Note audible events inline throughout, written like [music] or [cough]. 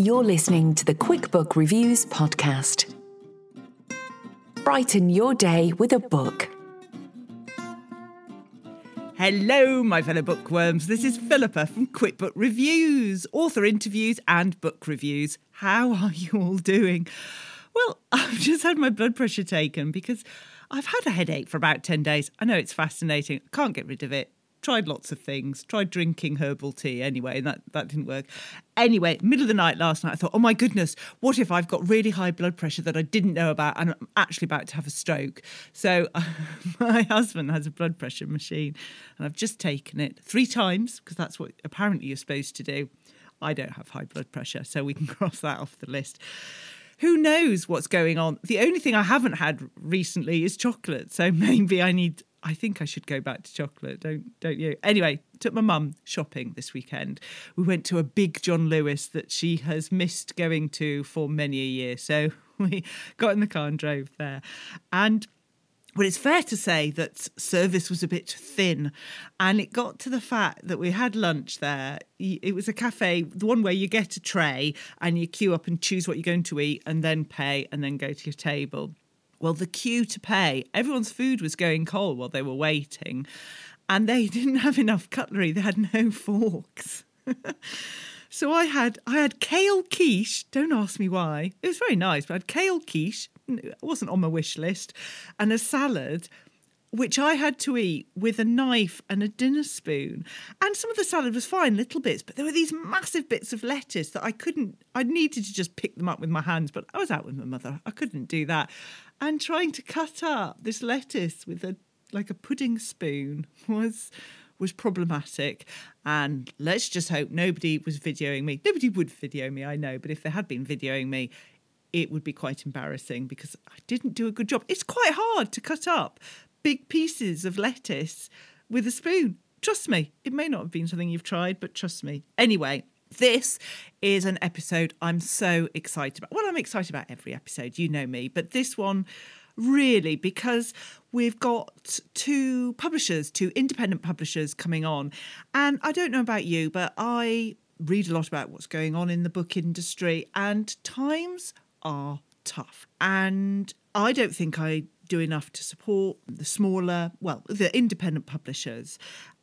You're listening to the QuickBook Reviews podcast. Brighten your day with a book. Hello, my fellow bookworms. This is Philippa from QuickBook Reviews, author interviews and book reviews. How are you all doing? Well, [laughs] I've just had my blood pressure taken because I've had a headache for about 10 days. I know it's fascinating. I can't get rid of it tried lots of things, tried drinking herbal tea anyway, and that, that didn't work. Anyway, middle of the night last night, I thought, oh my goodness, what if I've got really high blood pressure that I didn't know about and I'm actually about to have a stroke? So [laughs] my husband has a blood pressure machine and I've just taken it three times because that's what apparently you're supposed to do. I don't have high blood pressure, so we can [laughs] cross that off the list who knows what's going on? The only thing I haven't had recently is chocolate. So [laughs] maybe I need I think I should go back to chocolate, don't don't you? Anyway, took my mum shopping this weekend. We went to a big John Lewis that she has missed going to for many a year. So [laughs] we got in the car and drove there. And well, it's fair to say that service was a bit thin, and it got to the fact that we had lunch there. It was a cafe, the one where you get a tray and you queue up and choose what you're going to eat, and then pay, and then go to your table. Well, the queue to pay, everyone's food was going cold while they were waiting, and they [laughs] didn't have enough cutlery. They had no forks. [laughs] so I had I had kale quiche. Don't ask me why. It was very nice, but I had kale quiche. It wasn't on my wish list, and a salad which I had to eat with a knife and a dinner spoon. And some of the salad was fine, little bits, but there were these massive bits of lettuce that I couldn't, I needed to just pick them up with my hands, but I was out with my mother. I couldn't do that and trying to cut up this lettuce with a like a pudding spoon [laughs] was was problematic and let's just hope nobody was videoing me nobody would video me i know but if they had been videoing me it would be quite embarrassing because i didn't do a good job it's quite hard to cut up big pieces of lettuce with a spoon trust me it may not have been something you've tried but trust me anyway this is an episode I'm so excited about. Well, I'm excited about every episode, you know me, but this one really because we've got two publishers, two independent publishers coming on. And I don't know about you, but I read a lot about what's going on in the book industry, and times are tough. And I don't think I do enough to support the smaller, well, the independent publishers.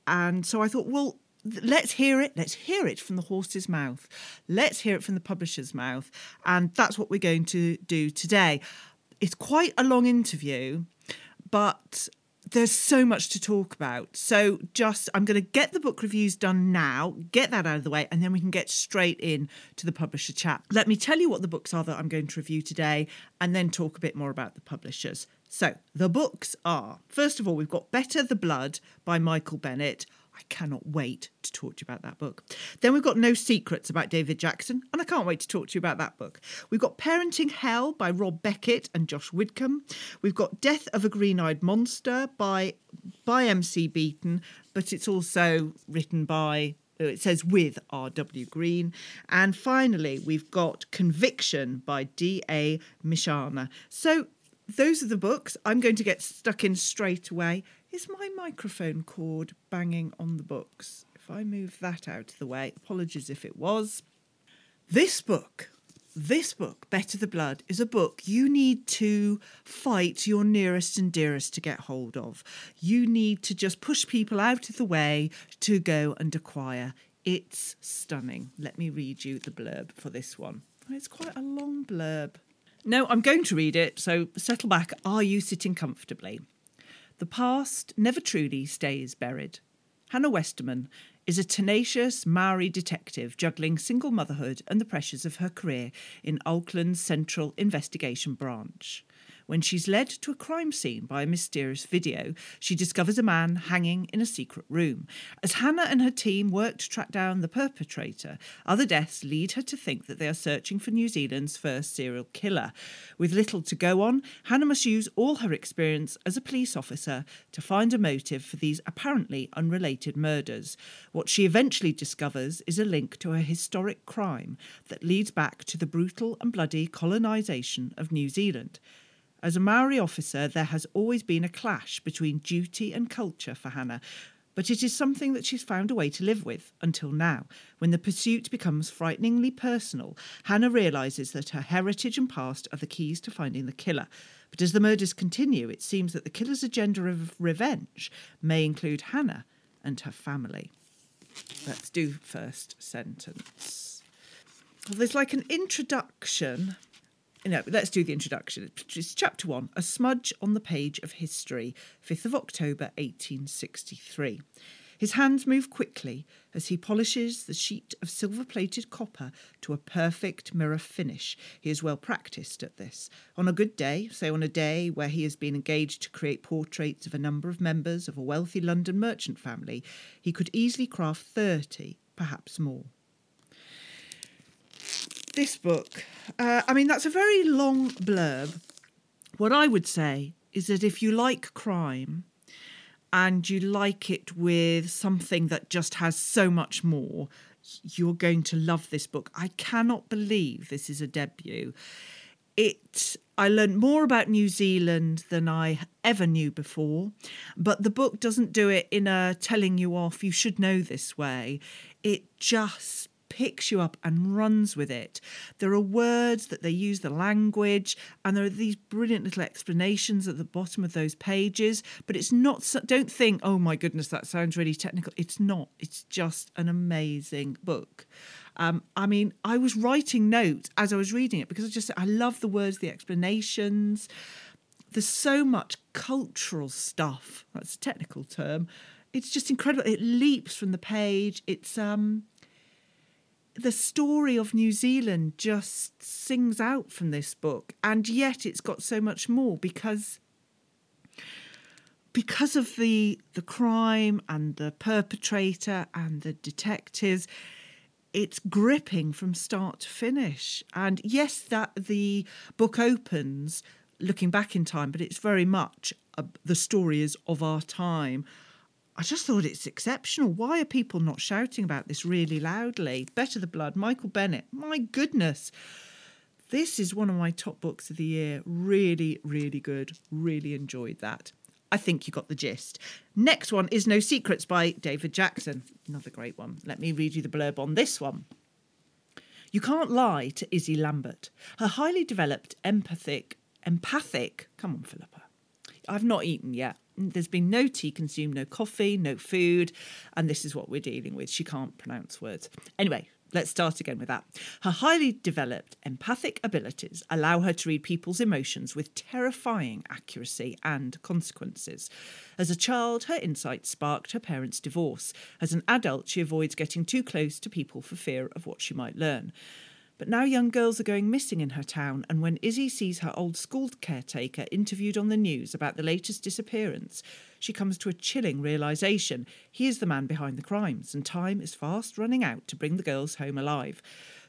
And so I thought, well, let's hear it. Let's hear it from the horse's mouth. Let's hear it from the publisher's mouth. And that's what we're going to do today. It's quite a long interview, but there's so much to talk about. So just I'm going to get the book reviews done now, get that out of the way, and then we can get straight in to the publisher chat. Let me tell you what the books are that I'm going to review today and then talk a bit more about the publishers. So, the books are first of all, we've got Better the Blood by Michael Bennett. I cannot wait to talk to you about that book. Then we've got No Secrets about David Jackson, and I can't wait to talk to you about that book. We've got Parenting Hell by Rob Beckett and Josh Widdicombe. We've got Death of a Green Eyed Monster by by MC Beaton, but it's also written by uh, it says with R.W. Green. And finally, we've got Conviction by D.A. Mishani. So those are the books. I'm going to get stuck in straight away. Is my microphone cord banging on the books? If I move that out of the way, apologies if it was. This book, this book, Better the Blood, is a book you need to fight your nearest and dearest to get hold of. You need to just push people out of the way to go and acquire. It's stunning. Let me read you the blurb for this one. It's quite a long blurb. No, I'm going to read it, so settle back. Are you sitting comfortably? The past never truly stays buried. Hannah Westerman is a tenacious Maori detective juggling single motherhood and the pressures of her career in Auckland's Central Investigation Branch. When she's led to a crime scene by a mysterious video, she discovers a man hanging in a secret room. As Hannah and her team work to track down the perpetrator, other deaths lead her to think that they are searching for New Zealand's first serial killer. With little to go on, Hannah must use all her experience as a police officer to find a motive for these apparently unrelated murders. What she eventually discovers is a link to a historic crime that leads back to the brutal and bloody colonisation of New Zealand. As a Maori officer, there has always been a clash between duty and culture for Hannah, but it is something that she's found a way to live with until now. When the pursuit becomes frighteningly personal, Hannah realises that her heritage and past are the keys to finding the killer. But as the murders continue, it seems that the killer's agenda of revenge may include Hannah and her family. Let's do first sentence. Well, there's like an introduction no, let's do the introduction. It's chapter one A Smudge on the Page of History, 5th of October 1863. His hands move quickly as he polishes the sheet of silver plated copper to a perfect mirror finish. He is well practiced at this. On a good day, say on a day where he has been engaged to create portraits of a number of members of a wealthy London merchant family, he could easily craft 30, perhaps more this book, uh, I mean, that's a very long blurb. What I would say is that if you like crime and you like it with something that just has so much more, you're going to love this book. I cannot believe this is a debut. It I learned more about New Zealand than I ever knew before, but the book doesn't do it in a telling you off, you should know this way. It just picks you up and runs with it. There are words that they use the language, and there are these brilliant little explanations at the bottom of those pages. But it's not, don't think, oh my goodness, that sounds really technical. It's not, it's just an amazing book. Um, I mean, I was writing notes as I was reading it because I just, I love the words, the explanations. There's so much cultural stuff. That's a technical term. It's just incredible. It leaps from the page. It's um the story of New Zealand just sings out from this book, and yet it's got so much more because because of the the crime and the perpetrator and the detectives it's gripping from start to finish. And yes that the book opens looking back in time but it's very much a, the story is of our time I just thought it's exceptional. Why are people not shouting about this really loudly? Better the Blood, Michael Bennett. My goodness. This is one of my top books of the year. Really, really good. Really enjoyed that. I think you got the gist. Next one is No Secrets by David Jackson. Another great one. Let me read you the blurb on this one. You can't lie to Izzy Lambert. Her highly developed empathic, empathic, come on, Philippa. I've not eaten yet there's been no tea consumed, no coffee, no food, and this is what we're dealing with. She can't pronounce words. Anyway, let's start again with that. Her highly developed empathic abilities allow her to read people's emotions with terrifying accuracy and consequences. As a child, her insight sparked her parents' divorce. As an adult, she avoids getting too close to people for fear of what she might learn. But now young girls are going missing in her town, and when Izzy sees her old school caretaker interviewed on the news about the latest disappearance, she comes to a chilling realization he is the man behind the crimes, and time is fast running out to bring the girls home alive.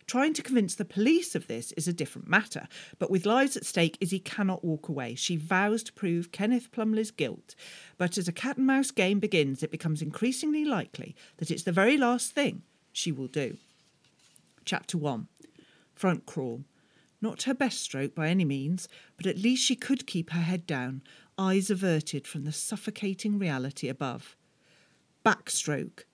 Trying to convince the police of this is a different matter, but with lives at stake, Izzy cannot walk away. She vows to prove Kenneth Plumley's guilt. But as a cat and mouse game begins, it becomes increasingly likely that it's the very last thing she will do. Chapter 1 front crawl. Not her best stroke by any means, but at least she could keep her head down, eyes averted from the suffocating reality above. Backstroke.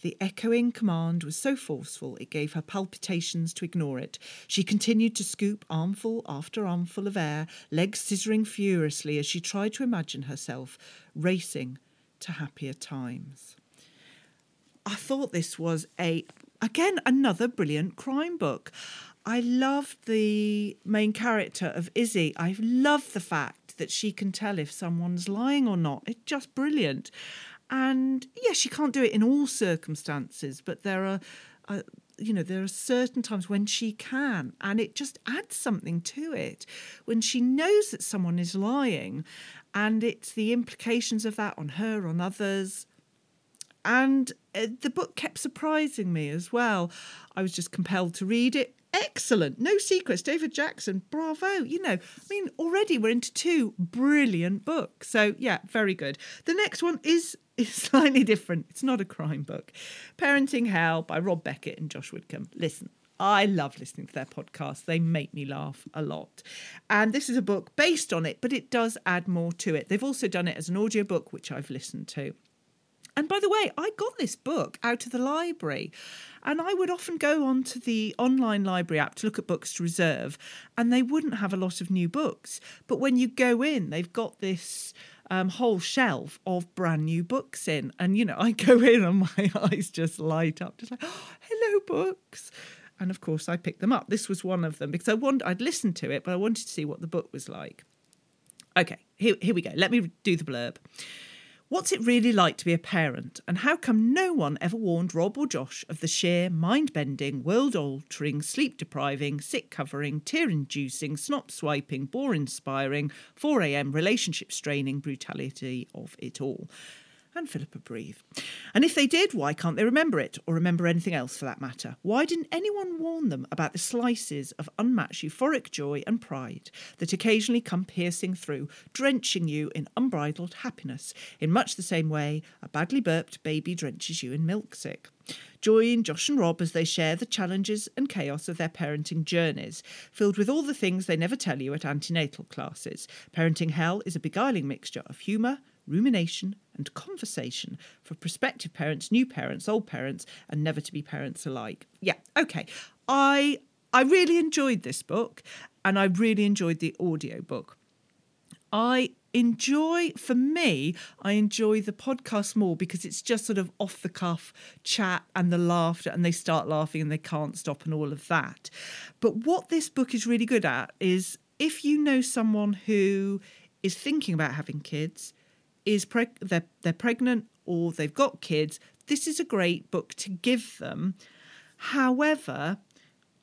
The echoing command was so forceful it gave her palpitations to ignore it. She continued to scoop armful after armful of air, legs scissoring furiously as she tried to imagine herself racing to happier times. I thought this was a again another brilliant crime book. I loved the main character of Izzy. I love the fact that she can tell if someone's lying or not. It's just brilliant. And yes, she can't do it in all circumstances, but there are, uh, you know, there are certain times when she can, and it just adds something to it. When she knows that someone is lying, and it's the implications of that on her, on others. And uh, the book kept surprising me as well. I was just compelled to read it excellent. No secrets. David Jackson, bravo. You know, I mean, already we're into two brilliant books. So, yeah, very good. The next one is, [laughs] is slightly different. It's not a crime book. Parenting Hell by Rob Beckett and Josh Widdicombe. Listen, I love listening to their podcasts. They make me laugh a lot. And this is a book based on it, but it does add more to it. They've also done it as an audiobook, which I've listened to. And by the way, I got this book out of the library. And I would often go onto the online library app to look at books to reserve, and they wouldn't have a lot of new books. But when you go in, they've got this um, whole shelf of brand new books in. And, you know, I go [laughs] in and my eyes just light up, just like, oh, hello, books. And of course, I picked them up. This was one of them because I wanted, I'd listened to it, but I wanted to see what the book was like. Okay, here, here we go. Let me do the blurb. What's it really like to be a parent, and how come no one ever warned Rob or Josh of the sheer mind bending, world altering, sleep depriving, sick covering, tear inducing, snot swiping, bore inspiring, 4am relationship straining brutality of it all? And Philippa breathe. And if they did, why can't they remember it, or remember anything else for that matter? Why didn't anyone warn them about the slices of unmatched euphoric joy and pride that occasionally come piercing through, drenching you in unbridled happiness, in much the same way a badly burped baby drenches you in milk sick? Join Josh and Rob as they share the challenges and chaos of their parenting journeys, filled with all the things they never tell you at antenatal classes. Parenting Hell is a beguiling mixture of humour, rumination, and conversation for prospective parents, new parents, old parents, and never to be parents alike. Yeah, okay. I I really enjoyed this book and I really enjoyed the audio book. I enjoy for me i enjoy the podcast more because it's just sort of off the cuff chat and the laughter and they start laughing and they can't stop and all of that but what this book is really good at is if you know someone who is thinking about having kids is preg- they're, they're pregnant or they've got kids, this is a great book to give them. However,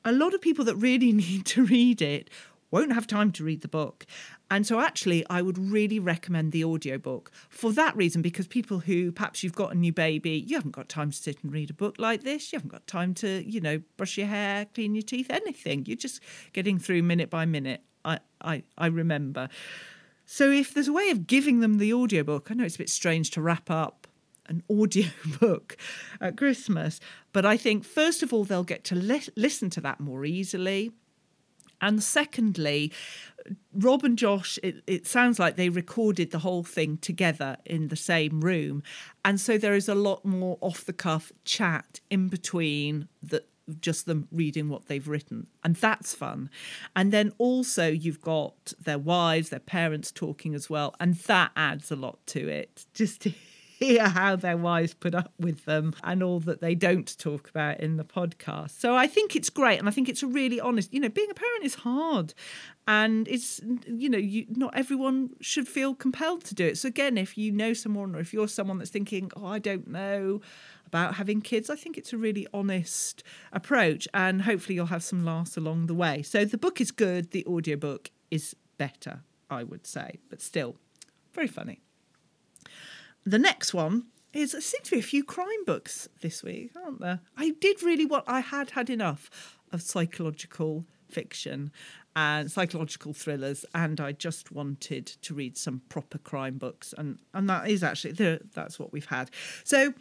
a lot of people that really [laughs] need to read it won't have time to read the book. And so actually I would really recommend the audiobook for that reason because people who perhaps you've got a new baby, you haven't got time to sit and read a book like this. You haven't got time to, you know, brush your hair, clean your teeth, anything. You're just getting through minute by minute. I I I remember. So if there's a way of giving them the audiobook, I know it's a bit strange to wrap up an [laughs] audiobook at Christmas, but I think first of all they'll get to li- listen to that more easily. And secondly, Rob and Josh, it, it, sounds like they recorded the whole thing together in the same room. And so there is a lot more off the cuff chat in between the, just them reading what they've written. And that's fun. And then also you've got their wives, their parents talking as well. And that adds a lot to it. Just to [laughs] hear how their wives put up with them and all that they don't talk about in the podcast. So I think it's great. And I think it's a really honest, you know, being a parent is hard. And it's, you know, you, not everyone should feel compelled to do it. So again, if you know someone or if you're someone that's thinking, oh, I don't know, about having kids. I think it's a really honest approach, and hopefully, you'll have some laughs along the way. So, the book is good, the audiobook is better, I would say, but still very funny. The next one is there seems to be a few crime books this week, aren't there? I did really what I had had enough of psychological fiction and psychological thrillers, and I just wanted to read some proper crime books, and and that is actually the, that's what we've had. So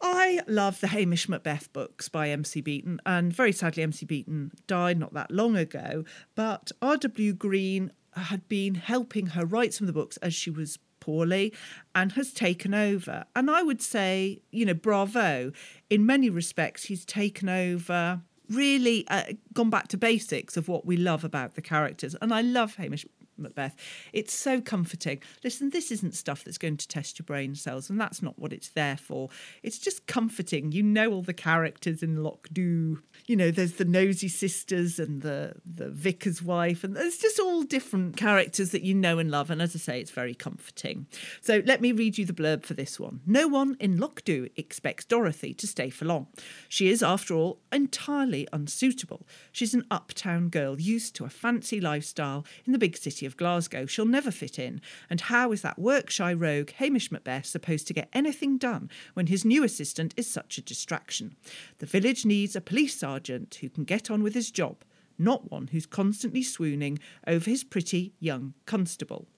I love the Hamish Macbeth books by MC Beaton, and very sadly, MC Beaton died not that long ago. But R.W. Green had been helping her write some of the books as she was poorly and has taken over. And I would say, you know, bravo. In many respects, he's taken over really uh, gone back to basics of what we love about the characters. And I love Hamish Macbeth. It's so comforting. Listen, this isn't stuff that's going to test your brain cells, and that's not what it's there for. It's just comforting. You know all the characters in Loch. You know, there's the nosy sisters and the the vicar's wife, and there's just all different characters that you know and love. And as I say, it's very comforting. So let me read you the blurb for this one. No one in Loch expects Dorothy to stay for long. She is, after all, entirely unsuitable. She's an uptown girl used to a fancy lifestyle in the big city of Glasgow, she'll never fit in. And how is that work shy rogue, Hamish Macbeth, supposed to get anything done when his new assistant is such a distraction? The village needs a police sergeant who can get on with his job, not one who's constantly swooning over his pretty young constable.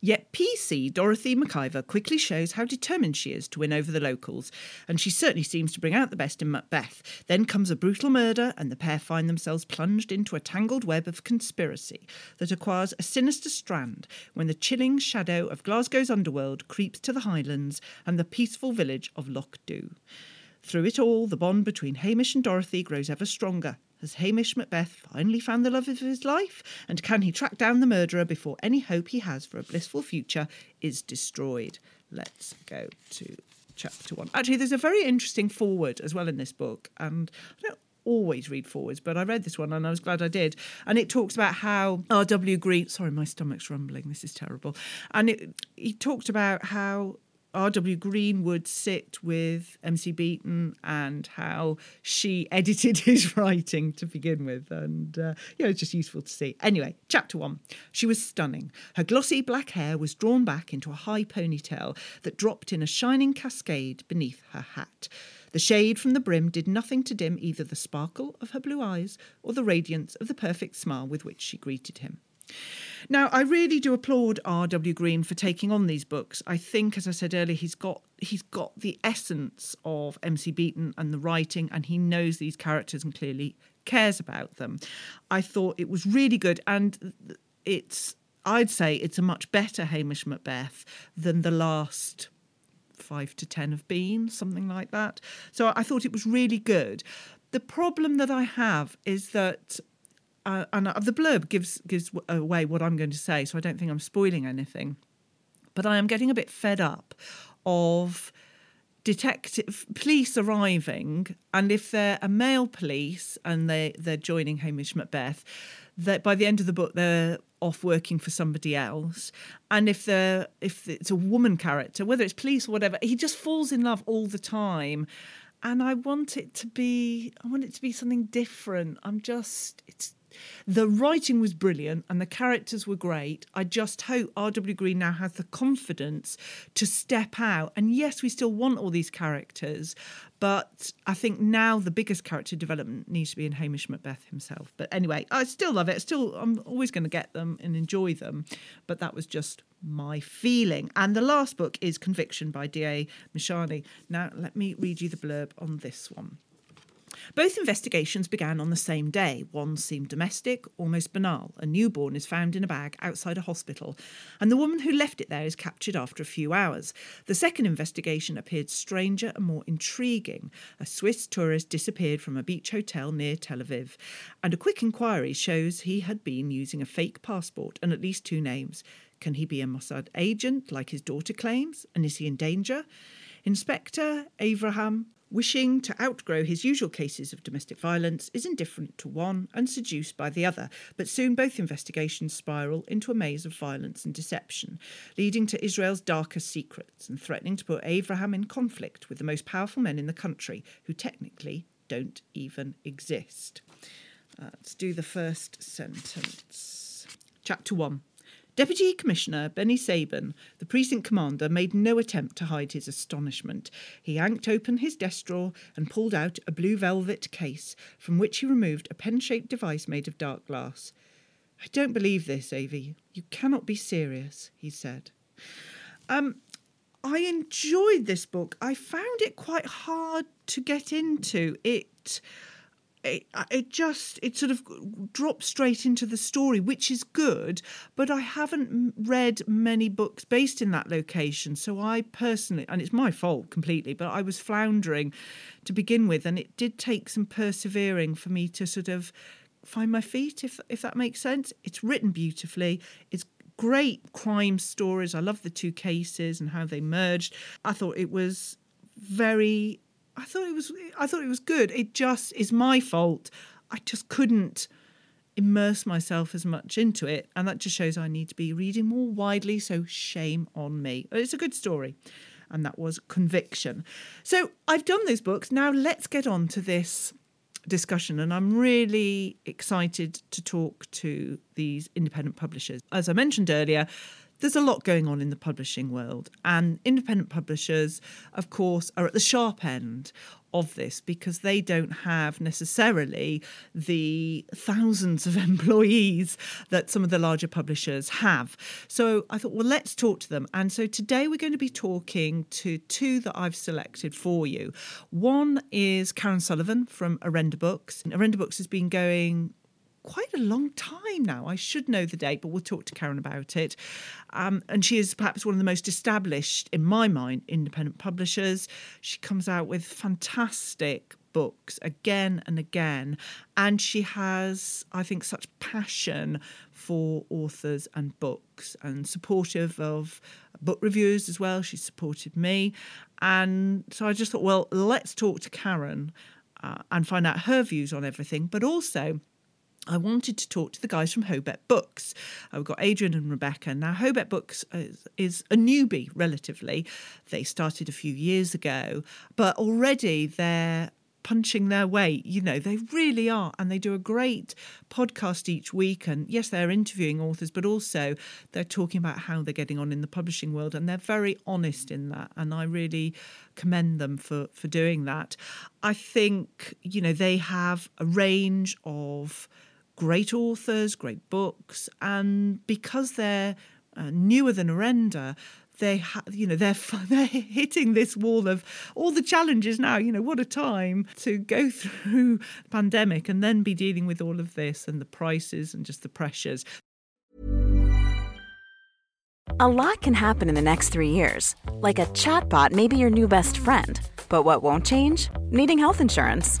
Yet PC Dorothy McIver quickly shows how determined she is to win over the locals, and she certainly seems to bring out the best in Macbeth. Then comes a brutal murder, and the pair find themselves plunged into a tangled web of conspiracy that acquires a sinister strand when the chilling shadow of Glasgow's underworld creeps to the Highlands and the peaceful village of Lochdubh. Through it all, the bond between Hamish and Dorothy grows ever stronger, has Hamish Macbeth finally found the love of his life? And can he track down the murderer before any hope he has for a blissful future is destroyed? Let's go to chapter one. Actually, there's a very interesting forward as well in this book, and I don't always read forwards, but I read this one and I was glad I did. And it talks about how R.W. Green, sorry, my stomach's rumbling, this is terrible. And it, he talked about how R.W. Green would sit with MC Beaton and how she [laughs] edited his writing to begin with. And, uh, you know, it's just useful to see. Anyway, chapter one. She was stunning. Her glossy black hair was drawn back into a high ponytail that dropped in a shining cascade beneath her hat. The shade from the brim did nothing to dim either the sparkle of her blue eyes or the radiance of the perfect smile with which she greeted him. Now, I really do applaud R.W. Green for taking on these books. I think, as I said earlier, he's got he's got the essence of MC Beaton and the writing, and he knows these characters and clearly cares about them. I thought it was really good, and it's I'd say it's a much better Hamish Macbeth than the last five to ten have been, something like that. So I thought it was really good. The problem that I have is that uh, and uh, the blurb gives gives away what I'm going to say, so I don't think I'm spoiling anything. But I am getting a bit fed up of detective police arriving, and if they're a male police and they they're joining Hamish Macbeth, that by the end of the book they're off working for somebody else. And if they're if it's a woman character whether it's police or whatever he just falls in love all the time. And i want it to be i want it to be something different. I'm just it's the writing was brilliant and the characters were great. I just hope R.W. Green now has the confidence to step out. And yes, we still want all these characters, but I think now the biggest character development needs to be in Hamish Macbeth himself. But anyway, I still love it. Still, I'm always going to get them and enjoy them. But that was just my feeling. And the last book is Conviction by D.A. Mishani. Now, let me read you the blurb on this one. Both investigations began on the same day. One seemed domestic, almost banal. A newborn is found in a bag outside a hospital, and the woman who left it there is captured after a few hours. The second investigation appeared stranger and more intriguing. A Swiss tourist disappeared from a beach hotel near Tel Aviv, and a quick inquiry shows he had been using a fake passport and at least two names. Can he be a Mossad agent, like his daughter claims? And is he in danger? Inspector Avraham wishing to outgrow his usual cases of domestic violence, is indifferent to one and seduced by the other, but soon both investigations spiral into a maze of violence and deception, leading to Israel's darkest secrets and threatening to put Avraham in conflict with the most powerful men in the country, who technically don't even exist. Uh, let's do the first sentence. Chapter 1 Deputy Commissioner Benny Sabin, the precinct commander, made no attempt to hide his astonishment. He yanked open his desk drawer and pulled out a blue velvet case, from which he removed a pen shaped device made of dark glass. I don't believe this, Avi. You cannot be serious, he said. Um, I enjoyed this book. I found it quite hard to get into. It it, it just it sort of drops straight into the story, which is good. But I haven't read many books based in that location, so I personally, and it's my fault completely, but I was floundering to begin with, and it did take some persevering for me to sort of find my feet, if if that makes sense. It's written beautifully. It's great crime stories. I love the two cases and how they merged. I thought it was very I thought it was I thought it was good. It just is my fault. I just couldn't immerse myself as much into it and that just shows I need to be reading more widely so shame on me. It's a good story. And that was Conviction. So I've done those books. Now let's get on to this discussion and I'm really excited to talk to these independent publishers. As I mentioned earlier, there's a lot going on in the publishing world, and independent publishers, of course, are at the sharp end of this because they don't have necessarily the thousands of [laughs] employees that some of the larger publishers have. So I thought, well, let's talk to them. And so today we're going to be talking to two that I've selected for you. One is Karen Sullivan from Orenda Books. Orenda Books has been going quite a long time now. I should know the date, but we'll talk to Karen about it. Um, and she is perhaps one of the most established, in my mind, independent publishers. She comes out with fantastic books again and again. And she has, I think, such passion for authors and books and supportive of book reviews as well. She supported me. And so I just thought, well, let's talk to Karen uh, and find out her views on everything, but also I wanted to talk to the guys from Hobeck Books. I've got Adrian and Rebecca. Now, Hobeck Books is, is, a newbie relatively. They started a few years ago, but already they're punching their weight. You know, they really are. And they do a great podcast each week. And yes, they're interviewing authors, but also they're talking about how they're getting on in the publishing world. And they're very honest in that. And I really commend them for, for doing that. I think, you know, they have a range of great authors, great books, and because they're uh, newer than Orenda, they ha- you know they're [laughs] they're hitting this wall of all the challenges now you know what a time to go through the pandemic and then be dealing with all of this and the prices and just the pressures. A lot can happen in the next 3 years. Like a chatbot may be your new best friend. But what won't change? Needing health insurance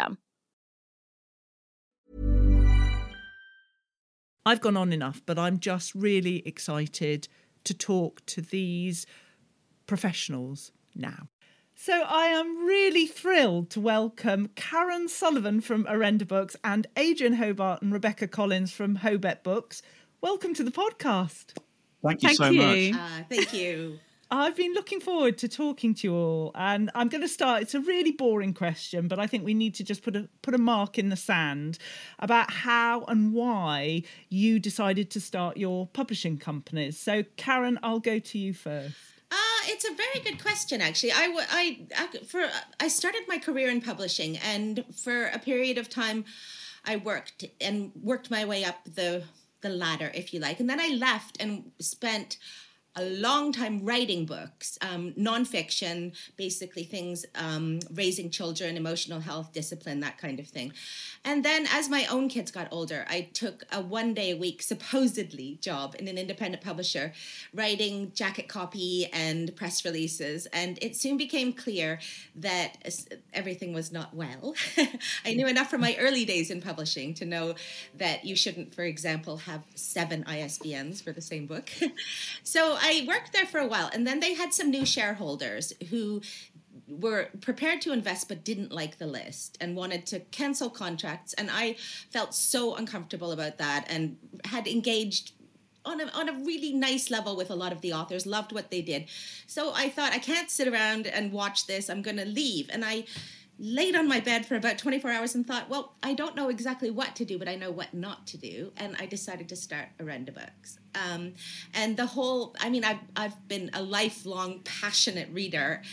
I've gone on enough, but I'm just really excited to talk to these professionals now. So I am really thrilled to welcome Karen Sullivan from Orenda Books and Adrian Hobart and Rebecca Collins from Hobeck Books. Welcome to the podcast. Thank you thank so you. much. Uh, thank you. I've been looking forward to talking to you all, and I'm going to start. It's a really boring question, but I think we need to just put a put a mark in the sand about how and why you decided to start your publishing companies. So, Karen, I'll go to you first. Uh, it's a very good question, actually. I, I, for I started my career in publishing, and for a period of time, I worked and worked my way up the the ladder, if you like, and then I left and spent a long time writing books, um, nonfiction, basically things um, raising children, emotional health, discipline, that kind of thing. And then as my own kids got older, I took a one day a week, supposedly, job in an independent publisher, writing jacket copy and press releases. And it soon became clear that everything was not well. [laughs] I knew enough from my early days in publishing to know that you shouldn't, for example, have seven ISBNs for the same book. [laughs] so I worked there for a while, and then they had some new shareholders who were prepared to invest but didn't like the list and wanted to cancel contracts and i felt so uncomfortable about that and had engaged on a, on a really nice level with a lot of the authors loved what they did. So i thought i can't sit around and watch this. I'm going to leave. And i laid on my bed for about 24 hours and thought, well, I don't know exactly what to do, but I know what not to do. And I decided to start Orenda Books. Um, and the whole, I mean, I've, I've been a lifelong passionate reader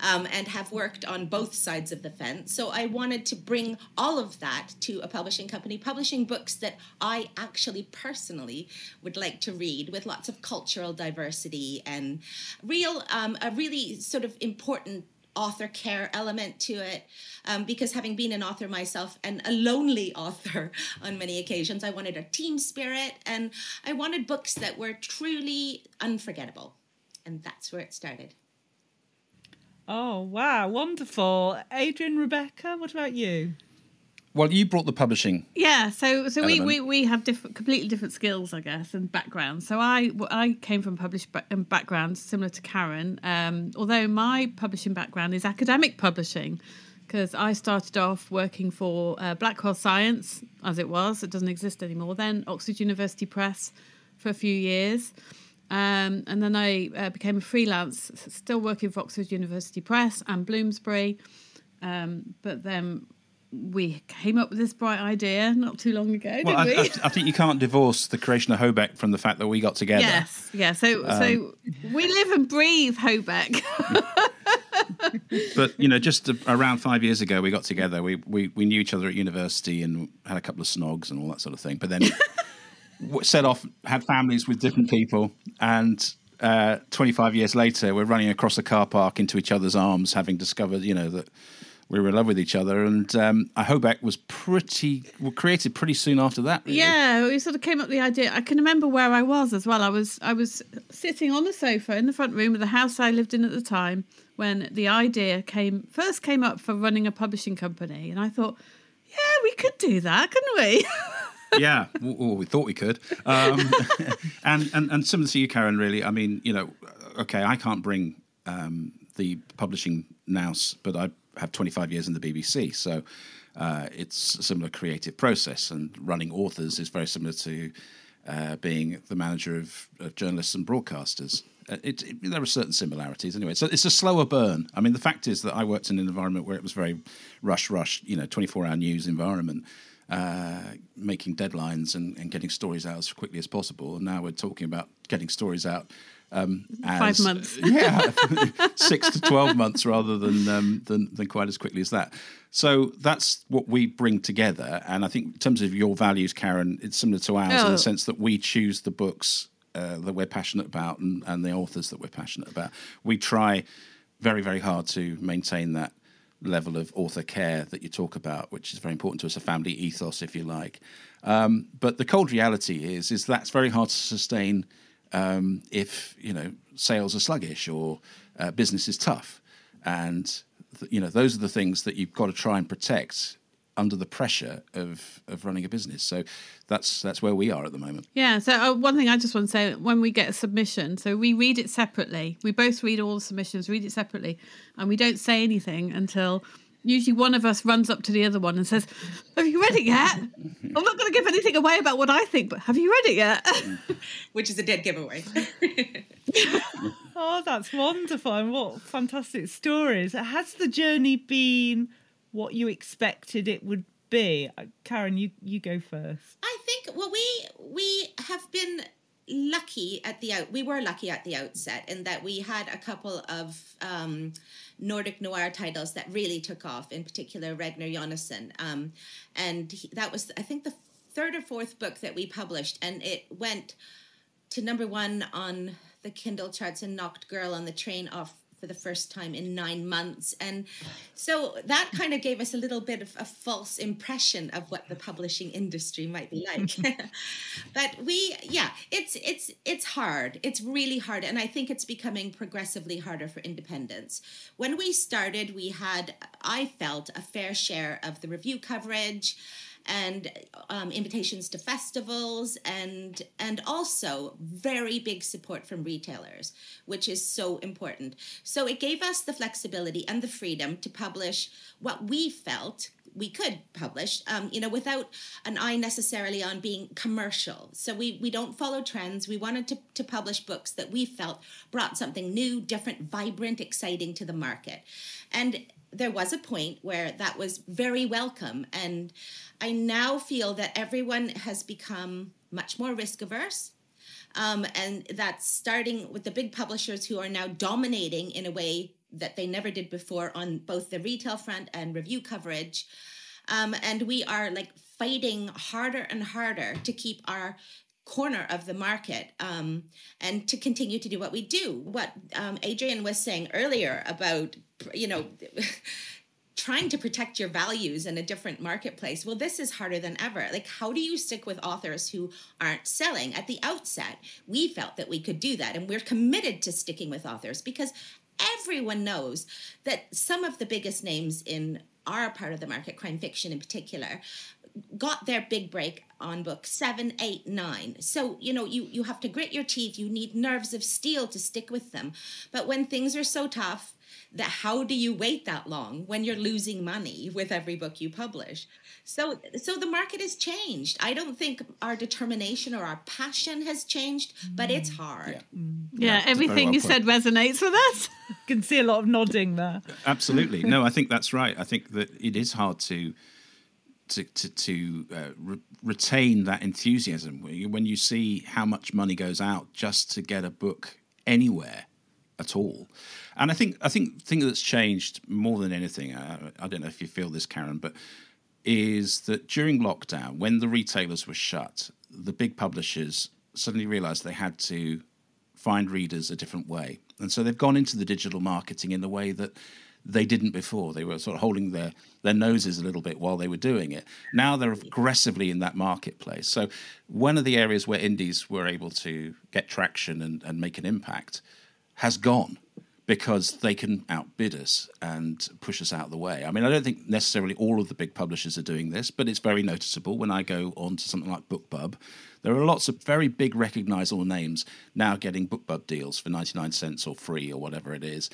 um, and have worked on both sides of the fence. So I wanted to bring all of that to a publishing company, publishing books that I actually personally would like to read with lots of cultural diversity and real, um, a really sort of important author care element to it. Um, because having been an author myself and a lonely [laughs] author on many occasions i wanted a team spirit and i wanted books that were truly unforgettable. And that's where it started. Oh wow. Wonderful. Adrian rebecca what about you well, you brought the publishing. Yeah, so so we, we, we have different, completely different skills, I guess, and backgrounds. So I I came from published um, background similar to Karen, um, although my publishing background is academic publishing, because I started off working for uh, Blackwell Science, as it was. It doesn't exist anymore. Then Oxford University Press for a few years. Um, and then I uh, became a freelance, still working for Oxford University Press and Bloomsbury. Um, but then we came up with this bright idea not too long ago, well, didn't I, we? I, I, think you can't divorce the creation of Hobeck from the fact that we got together. Yes, yeah. So, um, so we live and breathe Hobeck. but you know, just around five years ago, we got together. We, we we knew each other at university and had a couple of snogs and all that sort of thing. But then [laughs] set off, had families with different people, and uh, 25 years later, we're running across a car park into each other's arms, having discovered, you know, that we were in love with each other. And um, Hobeck was pretty well, created pretty soon after that. Really. Yeah, we sort of came up with the idea. I can remember where I was as well. I was I was sitting on the sofa in the front room of the house I lived in at the time when the idea came first came up for running a publishing company, and I thought, yeah, we could do that, couldn't we? [laughs] yeah, well, we thought we could. Um, [laughs] and, and and similar to you, Karen. Really, I mean, you know, okay, I can't bring um, the publishing nous, but I have 25 years in the BBC, so uh, it's a similar creative process. And running authors is very similar to uh, being the manager of, of journalists and broadcasters. Uh, it, it, there are certain similarities anyway. So it's a slower burn. I mean, the fact is that I worked in an environment where it was very rush, rush, you know, 24 hour news environment. Uh, making deadlines and, and, getting stories out as quickly as possible. And now we're talking about getting stories out um, as, Five months. [laughs] yeah, [laughs] six to twelve months rather than, um, than than quite as quickly as that. So that's what we bring together, and I think in terms of your values, Karen, it's similar to ours oh. in the sense that we choose the books uh, that we're passionate about and, and the authors that we're passionate about. We try very very hard to maintain that level of author care that you talk about, which is very important to us, a family ethos, if you like. Um, but the cold reality is, is that's very hard to sustain um, if you know sales are sluggish or uh, business is tough, and th- you know those are the things that you've got to try and protect under the pressure of of running a business. So that's that's where we are at the moment. Yeah. So uh, one thing I just want to say when we get a submission, so we read it separately. We both read all the submissions, read it separately, and we don't say anything until usually one of us runs up to the other one and says, Have you read it yet? [laughs] I'm not going to give anything away about what I think, but have you read it yet? [laughs] Which is a dead giveaway. [laughs] oh, that's wonderful. And what fantastic stories. Has the journey been what you expected it would be? Uh, Karen, you, you go first. I think, well, we, we have been lucky at the out we were lucky at the outset in that we had a couple of um, Nordic noir titles that really took off, in particular Ragnar Jonasson. Um, and he, that was, I think, the third or fourth book that we published, and it went to number one on the Kindle charts and knocked Girl on the Train off for the first time in nine months. And so that kind of gave us a little bit of a false impression of what the publishing industry might be like. [laughs] [laughs] but we, yeah, it's it's it's hard. It's really hard. And I think it's becoming progressively harder for independents. When we started, we had, I felt, a fair share of the review coverage and um, invitations to festivals and and also very big support from retailers which is so important. So it gave us the flexibility and the freedom to publish what we felt we could publish um, you know without an eye necessarily on being commercial. So we we don't follow trends. We wanted to, to publish books that we felt brought something new different vibrant exciting to the market. And there was a point where that was very welcome. And I now feel that everyone has become much more risk averse. Um, and that's starting with the big publishers who are now dominating in a way that they never did before on both the retail front and review coverage. Um, and we are like fighting harder and harder to keep our corner of the market um, and to continue to do what we do. What um, Adrian was saying earlier about, you know, [laughs] trying to protect your values in a different marketplace. Well, this is harder than ever. Like, how do you stick with authors who aren't selling? At the outset, we felt that we could do that, and we're committed to sticking with authors because everyone knows that some of the biggest names in our part of the market, crime fiction in particular, got their big break on book seven, eight, nine. So, you know, you, you have to grit your teeth. You need nerves of steel to stick with them. But when things are so tough, that how do you wait that long when you're losing money with every book you publish? So so the market has changed. I don't think our determination or our passion has changed but it's mm. hard. Yeah, mm. yeah, yeah everything you said resonates with us. You can see a lot of nodding there. Absolutely. No i think that's right. I think that it is hard to to to, to uh, re- retain that enthusiasm when you see how much money goes out just to get a book anywhere at all. And I think I think thing that's changed more than anything, uh, I don't know if you feel this, Karen, but is that during lockdown, when the retailers were shut, the big publishers suddenly realised they had to find readers a different way, and so they've gone into the digital marketing in the way that they didn't before. They were sort of holding their, their noses a little bit while they were doing it. Now they're aggressively in that marketplace. So, one of the areas where indies were able to get traction and, and make an impact has gone because they can outbid us and push us out of the way. I mean, I don't think necessarily all of the big publishers are doing this, but it's very noticeable when I go on to something like BookBub. There are lots of very big recognizable names now getting BookBub deals for 99 cents or free or whatever it is.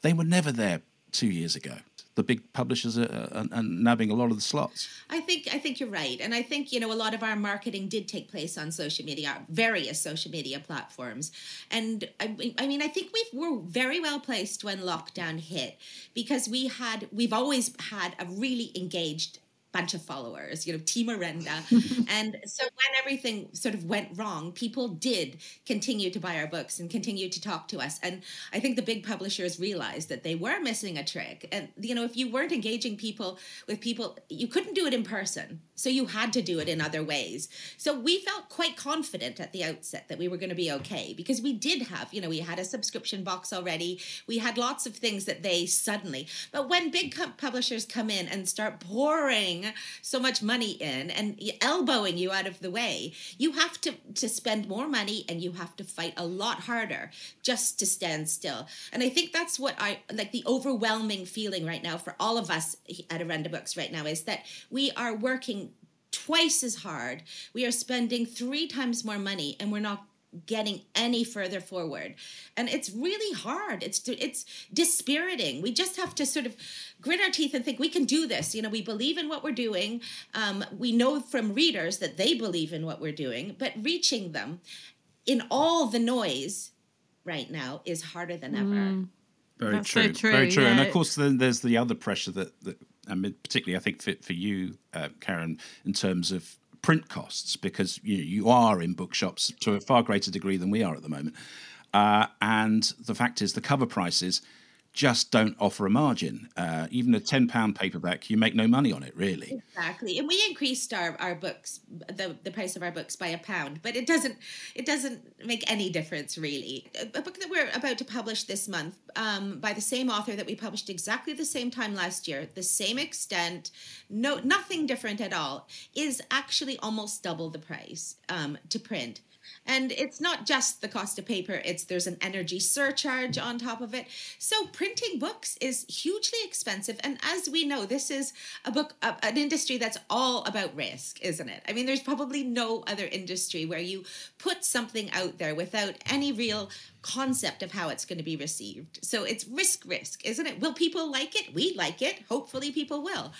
They were never there two years ago. The big publishers are, are, are, nabbing a lot of the slots. I think I think you're right, and I think you know a lot of our marketing did take place on social media, various social media platforms, and I, I mean I think we were very well placed when lockdown hit because we had we've always had a really engaged bunch of followers, you know, Team Orenda. [laughs] and so when everything sort of went wrong, people did continue to buy our books and continue to talk to us. And I think the big publishers realized that they were missing a trick. And, you know, if you weren't engaging people with people, you couldn't do it in person. So you had to do it in other ways. So we felt quite confident at the outset that we were going to be okay because we did have, you know, we had a subscription box already. We had lots of things that they suddenly, but when big publishers come in and start pouring so much money in and elbowing you out of the way. You have to to spend more money and you have to fight a lot harder just to stand still. And I think that's what I like the overwhelming feeling right now for all of us at Orenda Books right now is that we are working twice as hard. We are spending three times more money and we're not getting any further forward. And it's really hard. It's it's dispiriting. We just have to sort of grit our teeth and think we can do this. You know we believe in what we're doing. Um, we know from readers that they believe in what we're doing but reaching them in all the noise right now is harder than ever. Mm. Very That's true. so true, Very true. And of course, then there's the other pressure that, that I mean, particularly I think for, for you, uh, Karen, in terms of print costs, because you, you are in bookshops to a far greater degree than we are at the moment. Uh, and the fact is, the cover prices just don't offer a margin. Uh, even a £10 paperback, you make no money on it, really. Exactly. And we increased our, our books the, the price of our books by a pound, but it doesn't it doesn't make any difference really. A, a book that we're about to publish this month um, by the same author that we published exactly the same time last year, the same extent, no nothing different at all, is actually almost double the price um, to print. And it's not just the cost of paper, it's there's an energy surcharge on top of it. So printing books is hugely expensive. And as we know, this is a book, a, an industry that's all about risk, isn't it? I mean, there's probably no other industry where you put something out there without any real concept of how it's going to be received. So it's risk, risk, isn't it? Will people like it? We like it. Hopefully, people will.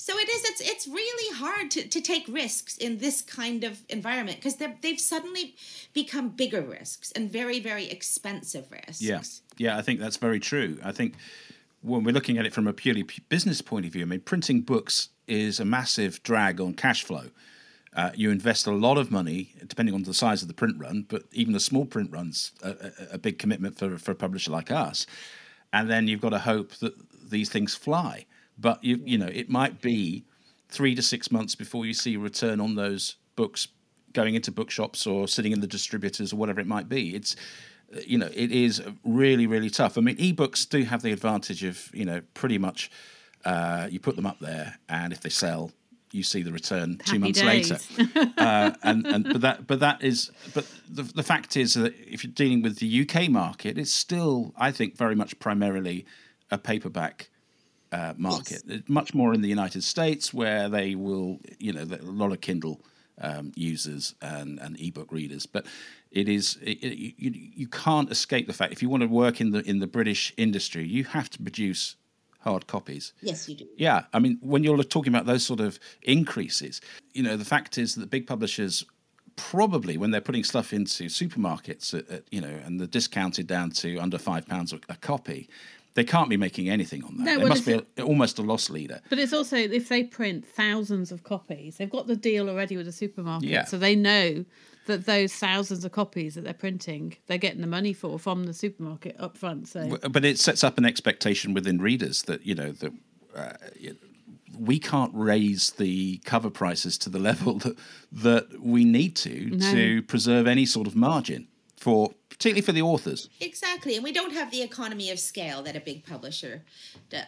So it is. It's it's really hard to, to take risks in this kind of environment because they've suddenly become bigger risks and very very expensive risks. Yeah, yeah, I think that's very true. I think when we're looking at it from a purely business point of view, I mean, printing books is a massive drag on cash flow. Uh, you invest a lot of money, depending on the size of the print run, but even a small print run's a, a, a big commitment for, for a publisher like us. And then you've got to hope that these things fly. But you, you know, it might be three to six months before you see a return on those books going into bookshops or sitting in the distributors or whatever it might be. It's you know, it is really, really tough. I mean, ebooks do have the advantage of, you know, pretty much uh, you put them up there, and if they sell, you see the return two months days. later. [laughs] uh, and, and but that but that is but the, the fact is that if you're dealing with the UK market, it's still I think very much primarily a paperback uh, market. It's Much more in the United States, where they will, you know, a lot of Kindle um, users and, and ebook readers. But it is it, it, you, you can't escape the fact if you want to work in the in the British industry, you have to produce hard copies. Yes, you do. Yeah, I mean, when you're talking about those sort of increases, you know, the fact is that big publishers probably when they're putting stuff into supermarkets, at, at, you know, and they're discounted down to under five pounds a copy, they can't be making anything on that. No, they well, must be a, almost a loss leader. But it's also if they print thousands of copies, they've got the deal already with the supermarket, Yeah. so they know that those thousands of copies that they're printing, they're getting the money for from the supermarket up front. So But it sets up an expectation within readers that you know that uh, y- we can't raise the cover prices to the [laughs] level that that we need to No. to preserve any sort of margin for particularly for the authors. Exactly, and we don't have the economy of scale that a big publisher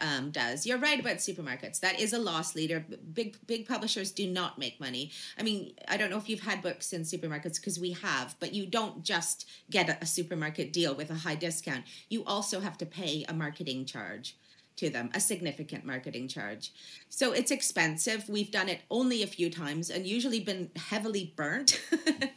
um, does. You're right about supermarkets; that is a loss leader. Big big publishers do not make money. I mean, I don't know if you've had books in supermarkets because we have, but you don't just get a, a supermarket deal with a high discount. You also have to pay a marketing charge to them, a significant marketing charge. So it's expensive. We've done it only a few times and usually been heavily burnt.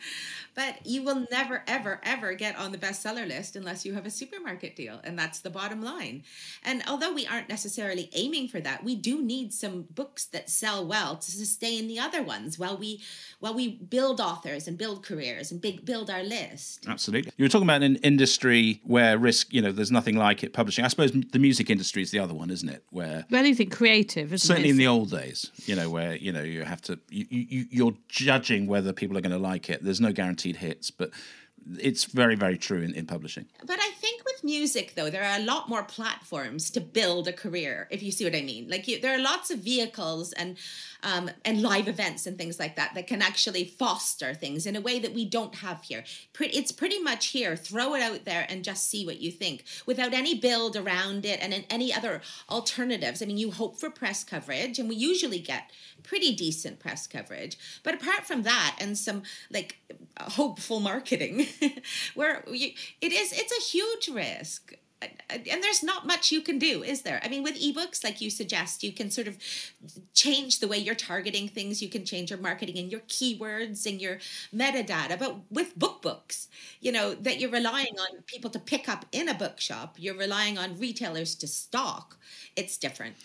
[laughs] but you will never, ever, ever get on the bestseller list unless you have a supermarket deal. And that's the bottom line. And although we aren't necessarily aiming for that, we do need some books that sell well to sustain the other ones while we while we build authors and build careers and big, build our list. Absolutely. You were talking about an industry where risk, you know, there's nothing like it publishing. I suppose the music industry is the other one, isn't it? Where well, anything creative, isn't certainly it? in the old days, you know, where you know you have to you, you you're judging whether people are going to like it. There's no guaranteed hits, but it's very very true in, in publishing. But I think with music, though, there are a lot more platforms to build a career, if you see what I mean. Like, you, there are lots of vehicles and um, and live events and things like that that can actually foster things in a way that we don't have here. It's pretty much here. Throw it out there and just see what you think without any build around it and any other alternatives. I mean, you hope for press coverage, and we usually get pretty decent press coverage. But apart from that, and some like hopeful marketing, [laughs] where you, it is, it's a huge risk and there's not much you can do is there? I mean with ebooks like you suggest you can sort of change the way you're targeting things. You can change your marketing and your keywords and your metadata. But with book books you know that you're relying on people to pick up in a bookshop you're relying on retailers to stock it's different.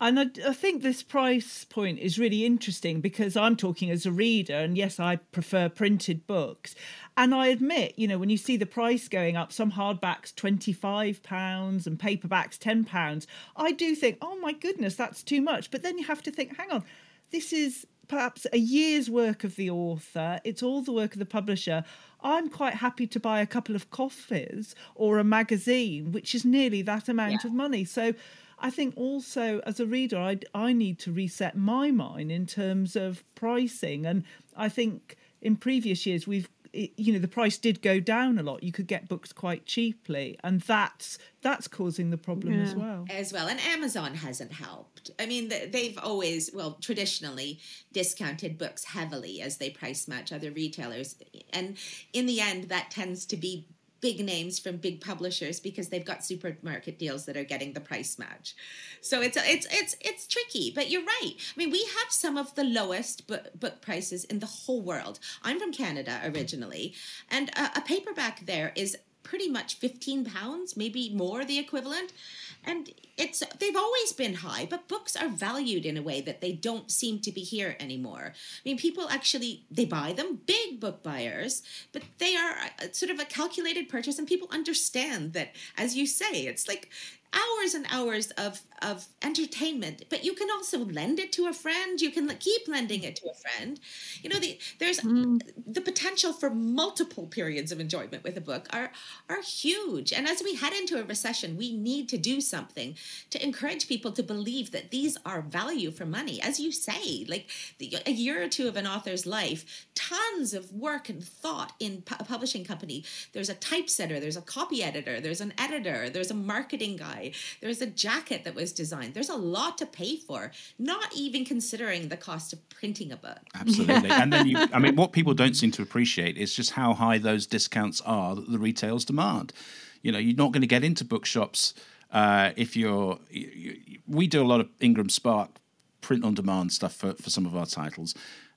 And I, I, think this price point is really interesting because I'm talking as a reader, and yes, I prefer printed books. And I admit, you know, when you see the price going up, some hardbacks £25 and paperbacks £10, I do think, oh my goodness, that's too much. But then you have to think, hang on, this is perhaps a year's work of the author, it's all the work of the publisher. I'm quite happy to buy a couple of coffees or a magazine, which is nearly that amount yeah. of money. So I think also as a reader, I, I need to reset my mind in terms of pricing. And I think in previous years, we've you know the price did go down a lot. You could get books quite cheaply and that's that's causing the problem yeah. as well. As well and amazon hasn't helped. I mean they've always well traditionally discounted books heavily as they price match other retailers and in the end that tends to be big names from big publishers because they've got supermarket deals that are getting the price match. So it's it's it's it's tricky, but you're right. I mean, we have some of the lowest book, book prices in the whole world. I'm from Canada originally, and a, a paperback there is pretty much 15 pounds, maybe more the equivalent. And it's they've always been high, but books are valued in a way that they don't seem to be here anymore. I mean, people actually they buy them, big book buyers, but they are uh, sort of a calculated purchase and people understand that as you say, it's like hours and hours of of entertainment but you can also lend it to a friend. You can keep lending it to a friend. You know the there's mm. the potential for multiple periods of enjoyment with a book are are huge. And as we head into a recession we need to do something to encourage people to believe that these are value for money. As you say like the, a year or two of an author's life tons of work and thought in pu- a publishing company. There's a typesetter there's a copy editor there's an editor there's a marketing guy there's a jacket that was designed. There's a lot to pay for, not even considering the cost of printing a book. Absolutely. [laughs] and then you, I mean, what people don't seem to appreciate is just how high those discounts are that the retailers demand. You know, you're not going to get into bookshops uh, if you're. You, we do a lot of Ingram Spark print on demand stuff for, for some of our titles.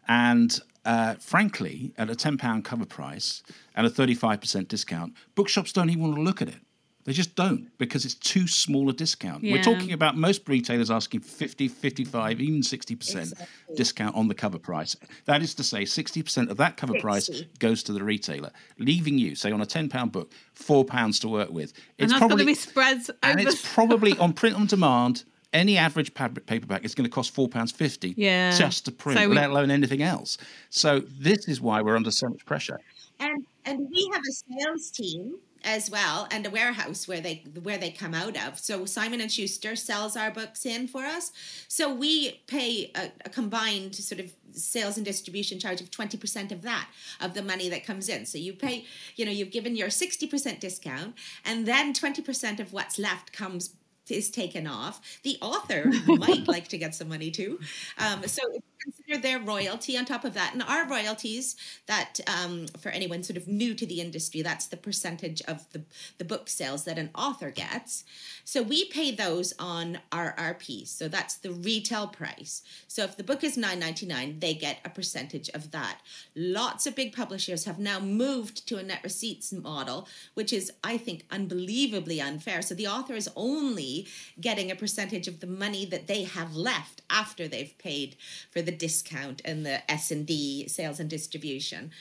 And uh, frankly, at a £10 cover price and a 35% discount, bookshops don't even want to look at it. They just don't because it's too small a discount. Yeah. We're talking about most retailers asking 50, 55, even 60% exactly. discount on the cover price. That is to say, 60% of that cover 60. price goes to the retailer, leaving you, say, on a £10 book, £4 to work with. It's and probably spreads And it's probably [laughs] on print on demand any average paperback is going to cost four pounds fifty yeah. just to print, so we, let alone anything else. So this is why we're under so much pressure. And and we have a sales team as well and a warehouse where they where they come out of so simon and schuster sells our books in for us so we pay a, a, combined sort of sales and distribution charge of 20% of that of the money that comes in so you pay you know you've given your 60% discount and then 20% of what's left comes is taken off. The author might [laughs] like to get some money too. Um, so consider their royalty on top of that. And our royalties, that um, for anyone sort of new to the industry, that's the percentage of the, the book sales that an author gets. So we pay those on our RP. So that's the retail price. So if the book is nine ninety nine, they get a percentage of that. Lots of big publishers have now moved to a net receipts model, which is, I think, unbelievably unfair. So the author is only getting a percentage of the money that they have left after they've paid for the discount and the S and D sales and distribution.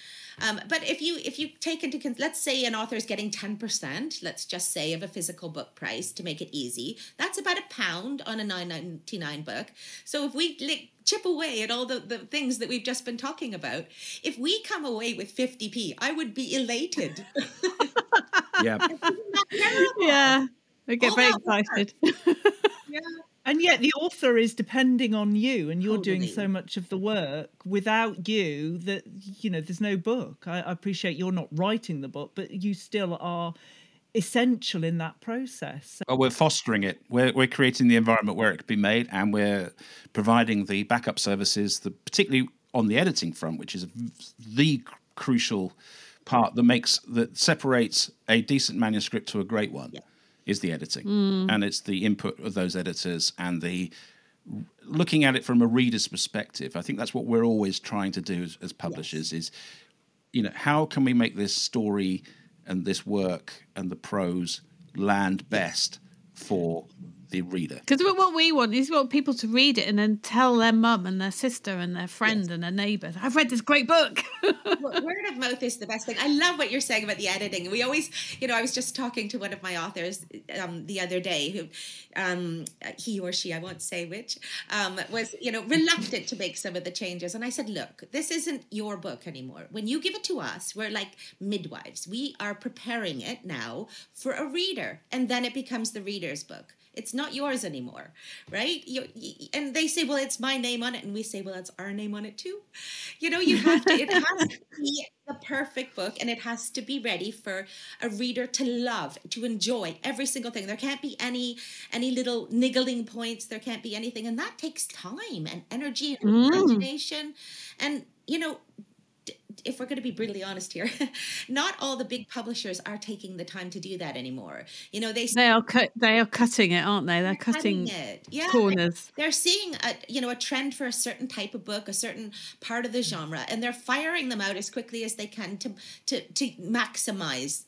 Um, but if you if you take into let's say an author is getting ten percent, let's just say of a physical book price to make it easy, that's about a pound on a nine ninety nine book. So if we like, chip away at all the, the things that we've just been talking about, if we come away with fifty p, I would be elated. [laughs] yeah. [laughs] yeah. I get all very excited. [laughs] yeah And yet the author is depending on you and you're totally. doing so much of the work. Without you, that you know, there's no book. I, I appreciate you're not writing the book, but you still are essential in that process. Well, we're fostering it. We're, we're creating the environment where it can be made, and we're providing the backup services, the, particularly on the editing front, which is the crucial part that makes that separates a decent manuscript to a great one. Yeah. Is the editing, mm. and it's the input of those editors and the looking at it from a reader's perspective. I think that's what we're always trying to do as, as publishers. Yes. Is you know how can we make this story and this work and the prose land best for the reader. Because what we want is we want people to read it and then tell their mum and their sister and their friend yes. and their neighbours, I've read this great book. [laughs] Word of mouth is the best thing. I love what you're saying about the editing. We always, you know, I was just talking to one of my authors um, the other day who, um, he or she, I won't say which, um, was, you know, reluctant to make some of the changes. And I said, look, this isn't your book anymore. When you give it to us, we're like midwives. We are preparing it now for a reader, and then it becomes the reader's book. It's not yours anymore, right? You, and they say, well, it's my name on it. And we say, well, it's our name on it too. You know, you have to, it [laughs] has to be the perfect book and it has to be ready for a reader to love, to enjoy every single thing. There can't be any, any little niggling points. There can't be anything. And that takes time and energy and mm. imagination. And, you know, if we're going to be brutally honest here, [laughs] not all the big publishers are taking the time to do that anymore. You know, they they are cut they are cutting it, aren't they? They're, they're cutting, cutting, it. Yeah, corners. They're seeing a you know a trend for a certain type of book, a certain part of the genre, and they're firing them out as quickly as they can to to to maximize